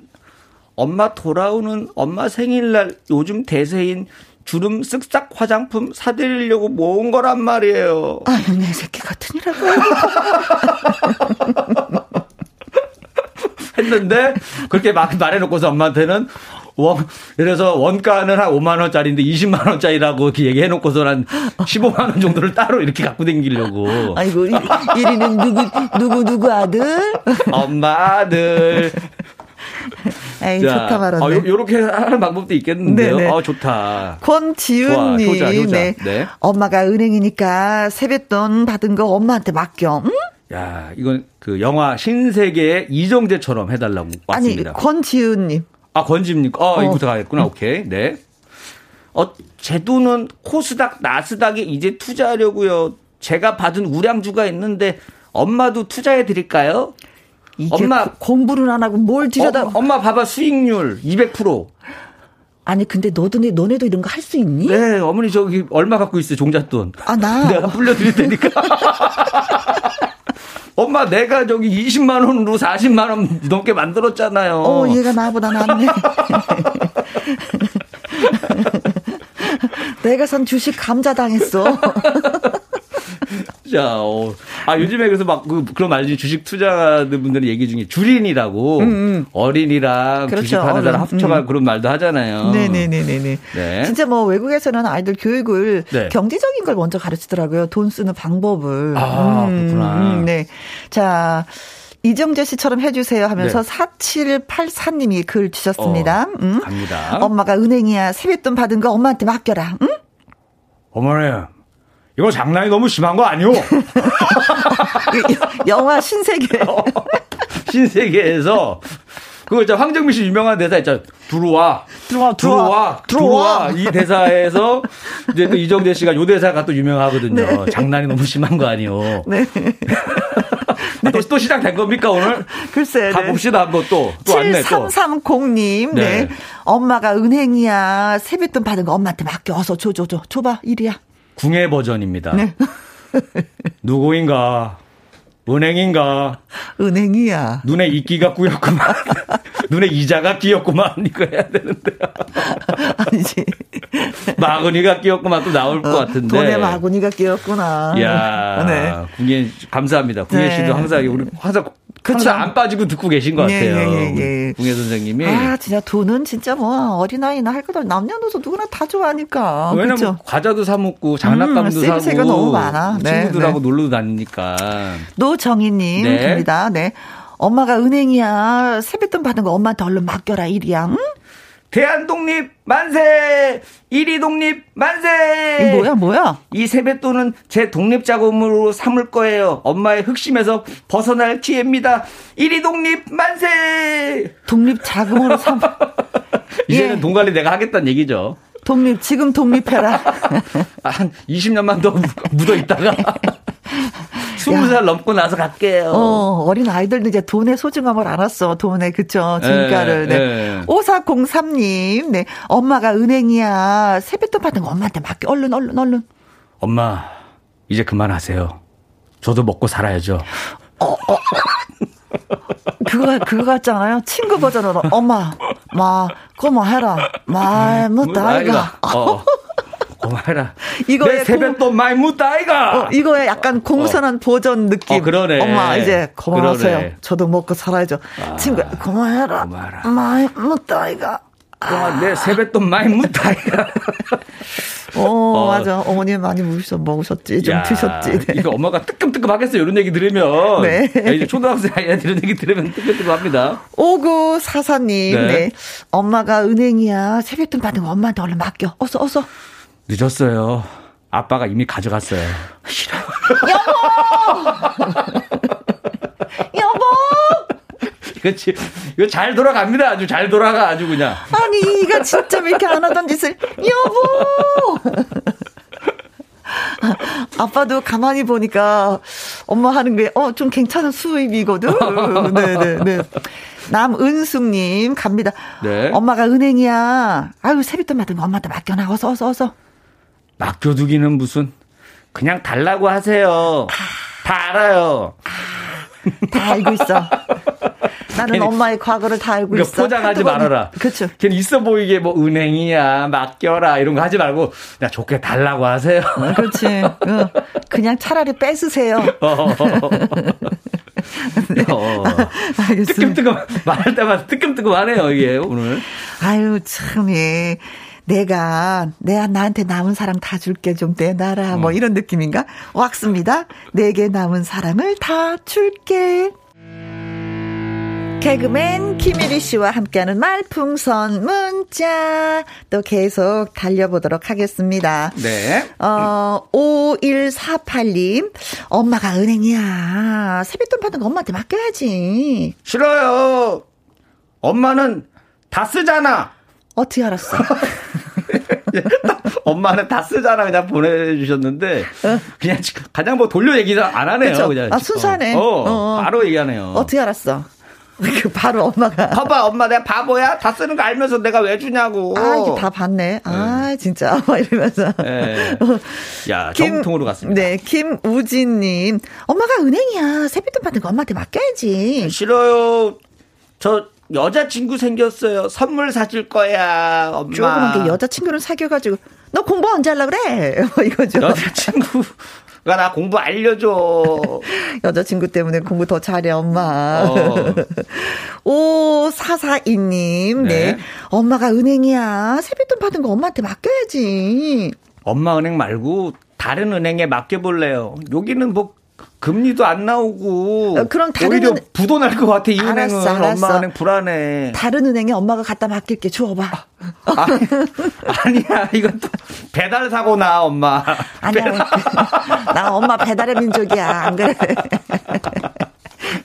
엄마 돌아오는 엄마 생일날 요즘 대세인 주름 쓱싹 화장품 사드리려고 모은 거란 말이에요. 아유, 내 새끼 같으니라고. 했는데, 그렇게 막 말해놓고서 엄마한테는, 원, 그래서 원가는 한 5만원짜리인데 20만원짜리라고 이렇게 얘기해놓고서 한 15만원 정도를 따로 이렇게 갖고 댕기려고. 아이고, 1위는 누구, 누구, 누구 아들? 엄마 아들. 에이, 자, 좋다 말았네. 어, 요 렇게 하는 방법도 있겠는데요. 네네. 어, 좋다. 효자. 네. 네. 엄마가 은행이니까 세뱃돈 받은 거 엄마한테 맡겨. 응? 야, 이건 그 영화 신세계의 이정재처럼 해달라고 왔습니다. 아니, 권지은님. 아, 권지은님. 어, 어. 이거부터 가겠구나. 응. 오케이. 네. 어, 제 돈은 코스닥, 나스닥에 이제 투자하려고요. 제가 받은 우량주가 있는데 엄마도 투자해 드릴까요? 엄마 공부를 안 하고 뭘 들여다 어, 엄마 봐봐 수익률 200%. 아니 근데 너도 너네도 이런 거 할 수 있니? 네 어머니 저기 얼마 갖고 있어 종잣돈. 아나 내가 불려드릴 테니까. 엄마 내가 저기 20만 원으로 40만 원 넘게 만들었잖아요. 어 얘가 나보다 낫네. 내가 산 주식 감자 당했어. 자, 어. 아, 요즘에 그래서 막 그, 그런 말이 주식 투자하는 분들은 얘기 중에 주린이라고 음, 음. 어린이랑 그렇죠. 주식하는 사람 합쳐가 음. 그런 말도 하잖아요. 네네네네. 네. 진짜 뭐 외국에서는 아이들 교육을 네. 경제적인 걸 먼저 가르치더라고요. 돈 쓰는 방법을. 아, 음, 그렇구나. 음, 네. 자. 이정재 씨처럼 해주세요 하면서 네. 4784님이 글 주셨습니다. 어, 음. 갑니다. 엄마가 은행이야. 세뱃돈 받은 거 엄마한테 맡겨라. 응? 어머니, 이거 장난이 너무 심한 거 아니오? 영화 신세계. 신세계에서 그거 있 황정민 씨 유명한 대사 있잖아. 들어와. 들어와, 들어와, 들어와, 들어와. 이 대사에서 이제 또 이정재 씨가 요 대사가 또 유명하거든요. 네. 장난이 너무 심한 거 아니요. 네. 네. 또, 또 시작된 겁니까, 오늘? 글쎄. 네. 가봅시다, 네. 한번 또. 또 안내 또. 7330님, 네. 네. 엄마가 은행이야. 세뱃돈 받은 거 엄마한테 맡겨. 어서 줘, 줘, 줘. 줘봐, 일이야. 궁예 버전입니다. 네. 누구인가? 은행인가? 은행이야. 눈에 이끼가 꾸였구만. 눈에 이자가 끼었구만. 이거 해야 되는데. 아니지. 마구니가 끼었구만 또 나올 어, 것 같은데. 돈에 마구니가 끼었구나. 야 네. 궁예, 감사합니다. 궁예 네. 씨도 항상 우리 항상 그쵸. 안 빠지고 듣고 계신 것 예, 같아요. 예, 예, 예. 궁예 선생님이. 아, 진짜 돈은 진짜 뭐 어린아이나 할 거다. 남녀노소 누구나 다 좋아하니까. 왜냐면 그쵸? 과자도 사 먹고 장난감도 음, 사고. 너무 많아. 네, 친구들하고 네. 놀러도 다니니까. 노 정희님 네. 입니다. 네. 엄마가 은행이야. 세뱃돈 받은 거 엄마한테 얼른 맡겨라, 일이야. 응? 대한 독립 만세! 1위 독립 만세! 이 뭐야, 뭐야? 이 세뱃돈은 제 독립 자금으로 삼을 거예요. 엄마의 흑심에서 벗어날 기회입니다. 1위 독립 만세! 독립 자금으로 삼. 이제는 예. 돈 관리 내가 하겠다는 얘기죠. 독립, 지금 독립해라. 한 20년만 더 묻어 있다가. 스무 살 넘고 나서 갈게요. 어, 어린 아이들도 이제 돈의 소중함을 알았어. 돈의, 그쵸. 진가를. 네. 네. 5403님, 네. 엄마가 은행이야. 세뱃돈 받은 거 엄마한테 맡겨. 얼른, 얼른, 얼른. 엄마, 이제 그만하세요. 저도 먹고 살아야죠. 어, 어. 그거, 그거 같잖아요. 친구 버전으로. 엄마, 마, 그거 해라. 마, 뭐, 나이가. 어. 고마워라. 이거에 세뱃돈 많이 묻다 아이가. 어, 이거에 약간 공손한 어. 보전 느낌. 어, 그러네. 엄마 이제 고마워하세요. 그러네. 저도 먹고 살아야죠. 아, 친구 고마워라. 고마워라. 많이 묻다 아이가. 아, 내 세뱃돈 많이 묻다 아이가. 어, 어, 맞아. 어머니 많이 무셔 먹으셨지. 좀 야, 드셨지. 네. 이거 엄마가 뜨끔뜨끔 하겠어요. 이런 얘기 들으면. 네. 이제 초등학생 아이한테 이런 얘기 들으면 뜨끔뜨끔 합니다. 오구 사사님. 네. 네. 엄마가 은행이야. 세뱃돈 받은 거 엄마한테 얼른 맡겨. 어서, 어서. 늦었어요. 아빠가 이미 가져갔어요. 싫어. 여보! 여보! 그렇지. 이거 잘 돌아갑니다. 아주 잘 돌아가. 아주 그냥. 아니, 이가 진짜 왜 이렇게 안 하던 짓을. 여보! 아빠도 가만히 보니까 엄마 하는 게, 어, 좀 괜찮은 수입이거든? 네네네. 네. 남은숙님, 갑니다. 네. 엄마가 은행이야. 아유, 세뱃돈 거 엄마한테 맡겨놔. 어서, 어서, 어서. 맡겨두기는 무슨 그냥 달라고 하세요. 다 알아요. 다 알고 있어. 나는 괜히, 엄마의 과거를 다 알고 그러니까 있어. 포장하지 말아라. 그렇죠. 괜히 있어 보이게 뭐 은행이야, 맡겨라 이런 거 하지 말고 그냥 좋게 달라고 하세요. 어, 그렇지. 어, 그냥 차라리 뺏으세요. 어. 네. 어. 뜨끔뜨끔 말할 때마다 뜨끔뜨끔하네요 이게 오늘. 아유 참 예. 내가 내가 나한테 남은 사랑 다 줄게 좀 내놔라 뭐 어. 이런 느낌인가? 왁스입니다. 내게 남은 사랑을 다 줄게. 개그맨 김일희 씨와 함께하는 말풍선 문자 또 계속 달려보도록 하겠습니다. 네. 어, 5148님. 엄마가 은행이야. 세뱃돈 받은 거 엄마한테 맡겨야지. 싫어요. 엄마는 다 쓰잖아. 어떻게 알았어? 엄마는 다 쓰잖아 그냥 보내주셨는데 그냥 가장 뭐 돌려 얘기를 안 하네요. 그쵸? 그냥 아 순수하네. 어, 어, 어. 바로 얘기하네요. 어떻게 알았어? 그 바로 엄마가. 봐봐, 엄마 내가 바보야? 다 쓰는 거 알면서 내가 왜 주냐고. 아, 이게 다 봤네. 아, 네. 진짜. 막 이러면서. 네. 야, 정통으로 갔습니다. 네, 김우진님. 엄마가 은행이야. 세뱃돈 받은 거 엄마한테 맡겨야지. 싫어요. 저 여자친구 생겼어요. 선물 사줄 거야, 엄마. 조그만 게 여자친구를 사귀어가지고, 너 공부 언제 하려 그래? 이거죠. 여자친구. 가 나 공부 알려줘. 여자친구 때문에 공부 더 잘해, 엄마. 어. 오사사이님, 네. 네. 엄마가 은행이야. 세뱃돈 받은 거 엄마한테 맡겨야지. 엄마 은행 말고 다른 은행에 맡겨볼래요. 여기는 뭐 금리도 안 나오고 어, 그럼 다른 오히려 은... 부도 날 것 같아 이 은행은 알았어. 엄마 은행 불안해 다른 은행에 엄마가 갖다 맡길게 주워봐 아, 아니, 아니야 이건 또 배달 사고 나 엄마. 아니야. 나 엄마 배달의 민족이야. 안 그래?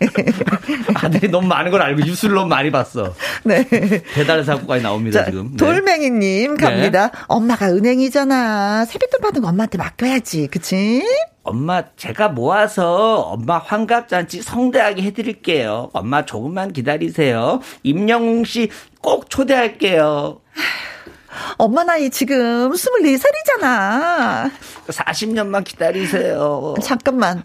아들이 너무 많은 걸 알고 뉴스를 너무 많이 봤어. 네. 배달 사고까지 나옵니다, 자, 지금. 네. 돌멩이님 갑니다. 네. 엄마가 은행이잖아. 세뱃돈 받은 거 엄마한테 맡겨야지. 그치? 엄마, 제가 모아서 엄마 환갑잔치 성대하게 해드릴게요. 엄마 조금만 기다리세요. 임영웅 씨 꼭 초대할게요. 엄마 나이 지금 24살이잖아. 40년만 기다리세요. 잠깐만.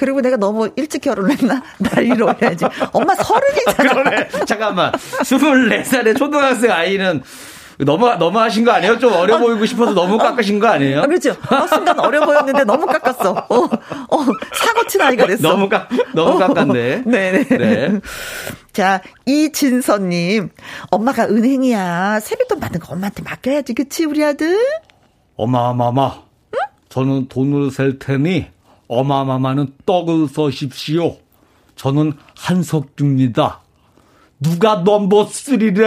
그리고 내가 너무 일찍 결혼했나? 나이를 올려야지. 엄마 서른이잖아. 그러네. 잠깐만. 24살의 초등학생 아이는 너무 너무 하신 거 아니에요? 좀 어려 보이고 싶어서 너무 깎으신 거 아니에요? 아, 그렇죠. 어, 순간 어려 보였는데 너무 깎았어. 어, 어 사고 친 아이가 됐어. 너무 깎 너무 깎았네. 네네. 네. 자 이진선님, 엄마가 은행이야. 세뱃돈 받은 거 엄마한테 맡겨야지, 그치 우리 아들? 어마마마. 응? 저는 돈을 셀 테니 어마마마는 떡을 써십시오. 저는 한석규입니다. 누가 number three래?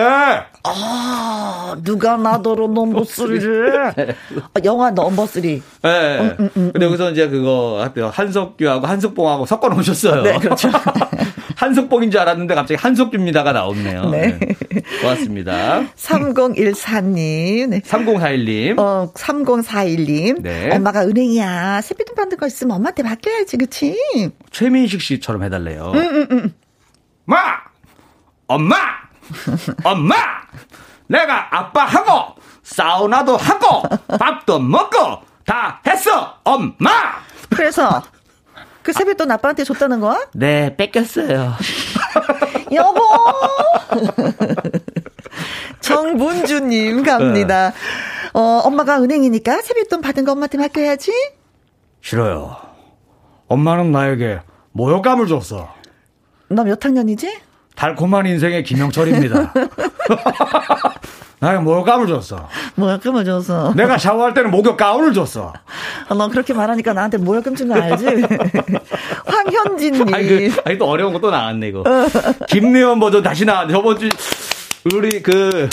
아, 누가 나더러 number three래? 아, 영화 number three. 네. 음, 음, 음, 근데 여기서 이제 그거 한석규하고 한석봉하고 섞어 놓으셨어요. 네, 그렇죠. 한석봉인 줄 알았는데 갑자기 한석규입니다가 나오네요. 네. 네. 고맙습니다. 3014님. 네. 3041님. 어, 3041님. 네. 엄마가 은행이야. 세뱃돈 받는 거 있으면 엄마한테 맡겨야지, 그치? 최민식 씨처럼 해달래요. 음, 음, 음. 마! 엄마! 엄마! 내가 아빠하고, 사우나도 하고, 밥도 먹고, 다 했어! 엄마! 그래서, 그 세뱃 돈 아빠한테 줬다는 거야? 네, 뺏겼어요. 여보! 정문주님 갑니다. 네. 어, 엄마가 은행이니까 세뱃돈 받은 거 엄마한테 맡겨야지? 싫어요. 엄마는 나에게 모욕감을 줬어. 너 몇 학년이지? 달콤한 인생의 김영철입니다. 나에게 목욕감을 줬어. 목욕감을 줬어. 내가 샤워할 때는 목욕 가운을 줬어. 아, 너 그렇게 말하니까 나한테 목욕감 준 거 알지? 황현진님. 아니, 그, 아니, 또 어려운 거 또 나왔네, 이거. 김래원 버전 다시 나왔네. 저번 주, 우리 그,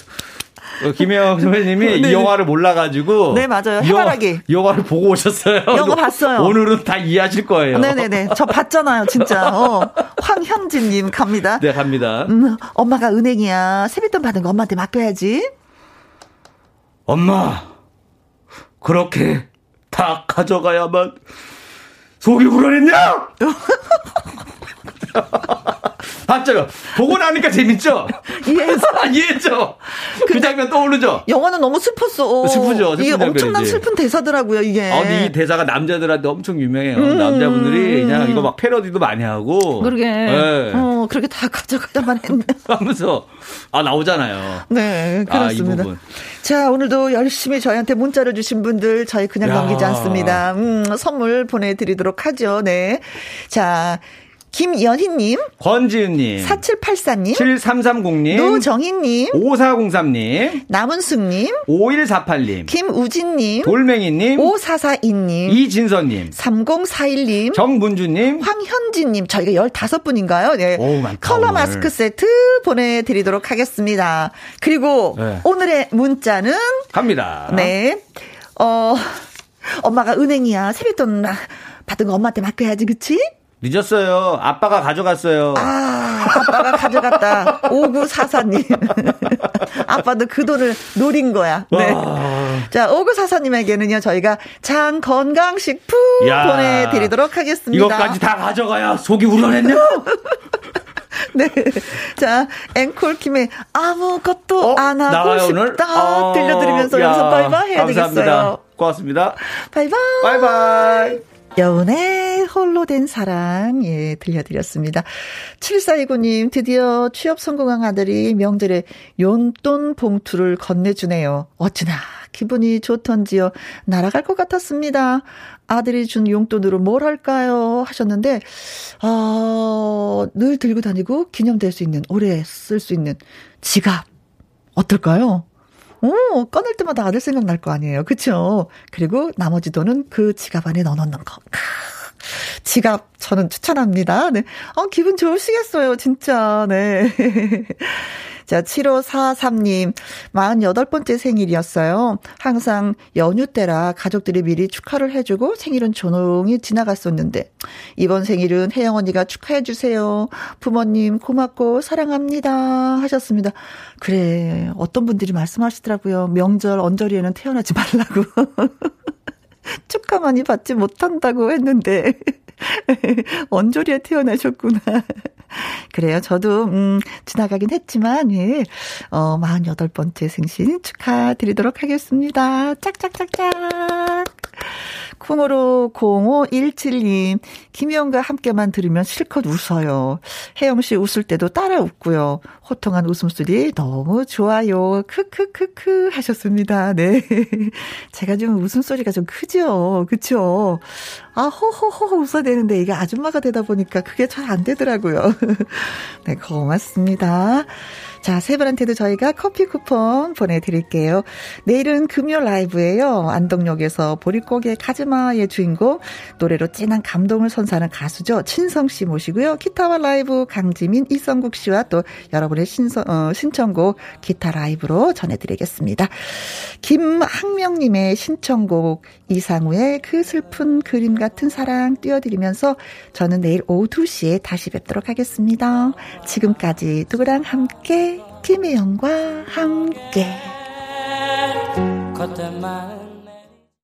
어, 김혜영 선배님이 네. 이 영화를 몰라가지고. 네, 맞아요. 해바라기. 이 영화를 보고 오셨어요. 영화 봤어요. 오늘은 다 이해하실 거예요. 네네네. 저 봤잖아요, 진짜. 어. 황현진님 갑니다. 네, 갑니다. 음, 엄마가 은행이야. 세뱃돈 받은 거 엄마한테 맡겨야지. 엄마, 그렇게 다 가져가야만 속이 우러냈냐? 봤죠? 보고 나니까 재밌죠? 이해했어. 이해했죠? 그 장면 떠오르죠? 영화는 너무 슬펐어. 슬프죠? 이게 엄청난 슬픈 대사더라고요, 이게. 아, 근데 이 대사가 남자들한테 엄청 유명해요. 음. 남자분들이 그냥 이거 막 패러디도 많이 하고. 그러게. 네. 어, 그렇게 다 가져가야만 했네. 하면서, 아, 나오잖아요. 네, 그렇습니다. 아, 자, 오늘도 열심히 저희한테 문자를 주신 분들 저희 그냥 야. 넘기지 않습니다. 음, 선물 보내드리도록 하죠. 네. 자, 김연희님, 권지은님, 4784님, 7330님, 노정희님, 5403님, 남은숙님, 5148님, 김우진님, 돌멩이님, 5442님, 이진선님, 3041님, 정문주님, 황현진님, 저희가 15분인가요? 네. 오, 많다, 컬러 오늘. 마스크 세트 보내드리도록 하겠습니다. 그리고 네. 오늘의 문자는 갑니다. 네. 어, 엄마가 은행이야. 세뱃돈 받은 거 엄마한테 맡겨야지, 그치? 늦었어요. 아빠가 가져갔어요. 아, 아빠가 가져갔다. 5944님. 아빠도 그 돈을 노린 거야. 네. 자, 5944님에게는요, 저희가 장 건강식품 보내드리도록 하겠습니다. 이것까지 다 가져가야 속이 우러냈냐? 네. 자, 앵콜킴의 아무것도 어? 안 하고 싶다. 어, 들려드리면서 여기서 바이바이 해야 감사합니다. 되겠어요. 고맙습니다. 바이바이. 바이바이. 여운의 홀로 된 사랑, 예, 들려드렸습니다. 7429님, 드디어 취업 성공한 아들이 명절에 용돈 봉투를 건네주네요. 어찌나 기분이 좋던지요. 날아갈 것 같았습니다. 아들이 준 용돈으로 뭘 할까요? 하셨는데, 어, 늘 들고 다니고 기념될 수 있는, 오래 쓸 수 있는 지갑. 어떨까요? 오, 꺼낼 때마다 아들 생각날 거 아니에요. 그쵸? 그리고 나머지 돈은 그 지갑 안에 넣어놓는 거. 지갑 저는 추천합니다. 네. 어, 기분 좋으시겠어요, 진짜. 네. 자, 7543님, 48번째 생일이었어요. 항상 연휴 때라 가족들이 미리 축하를 해주고 생일은 조용히 지나갔었는데, 이번 생일은 혜영 언니가 축하해주세요. 부모님 고맙고 사랑합니다. 하셨습니다. 그래, 어떤 분들이 말씀하시더라고요. 명절, 언저리에는 태어나지 말라고. 축하 많이 받지 못한다고 했는데, 언저리에 태어나셨구나. 그래요. 저도, 음, 지나가긴 했지만, 예, 어, 48번째 생신 축하드리도록 하겠습니다. 짝짝짝짝. 콩으로 0517님, 김희영과 함께만 들으면 실컷 웃어요. 혜영 씨 웃을 때도 따라 웃고요. 호통한 웃음소리 너무 좋아요. 크크크크 하셨습니다. 네. 제가 좀 웃음소리가 좀 크죠? 그쵸? 아, 호호호 웃어야 되는데 이게 아줌마가 되다 보니까 그게 잘 안 되더라고요. 네, 고맙습니다. 자, 세 분한테도 저희가 커피 쿠폰 보내드릴게요. 내일은 금요 라이브예요. 안동역에서 보릿고개 가즈마의 주인공 노래로 진한 감동을 선사하는 가수죠. 친성 씨 모시고요. 기타와 라이브 강지민, 이성국 씨와 또 여러분의 신서, 어, 신청곡 기타 라이브로 전해드리겠습니다. 김학명님의 신청곡 이상우의 그 슬픈 그림 같은 사랑 띄워드리면서 저는 내일 오후 2시에 다시 뵙도록 하겠습니다. 지금까지 누구랑 함께 김혜영과 함께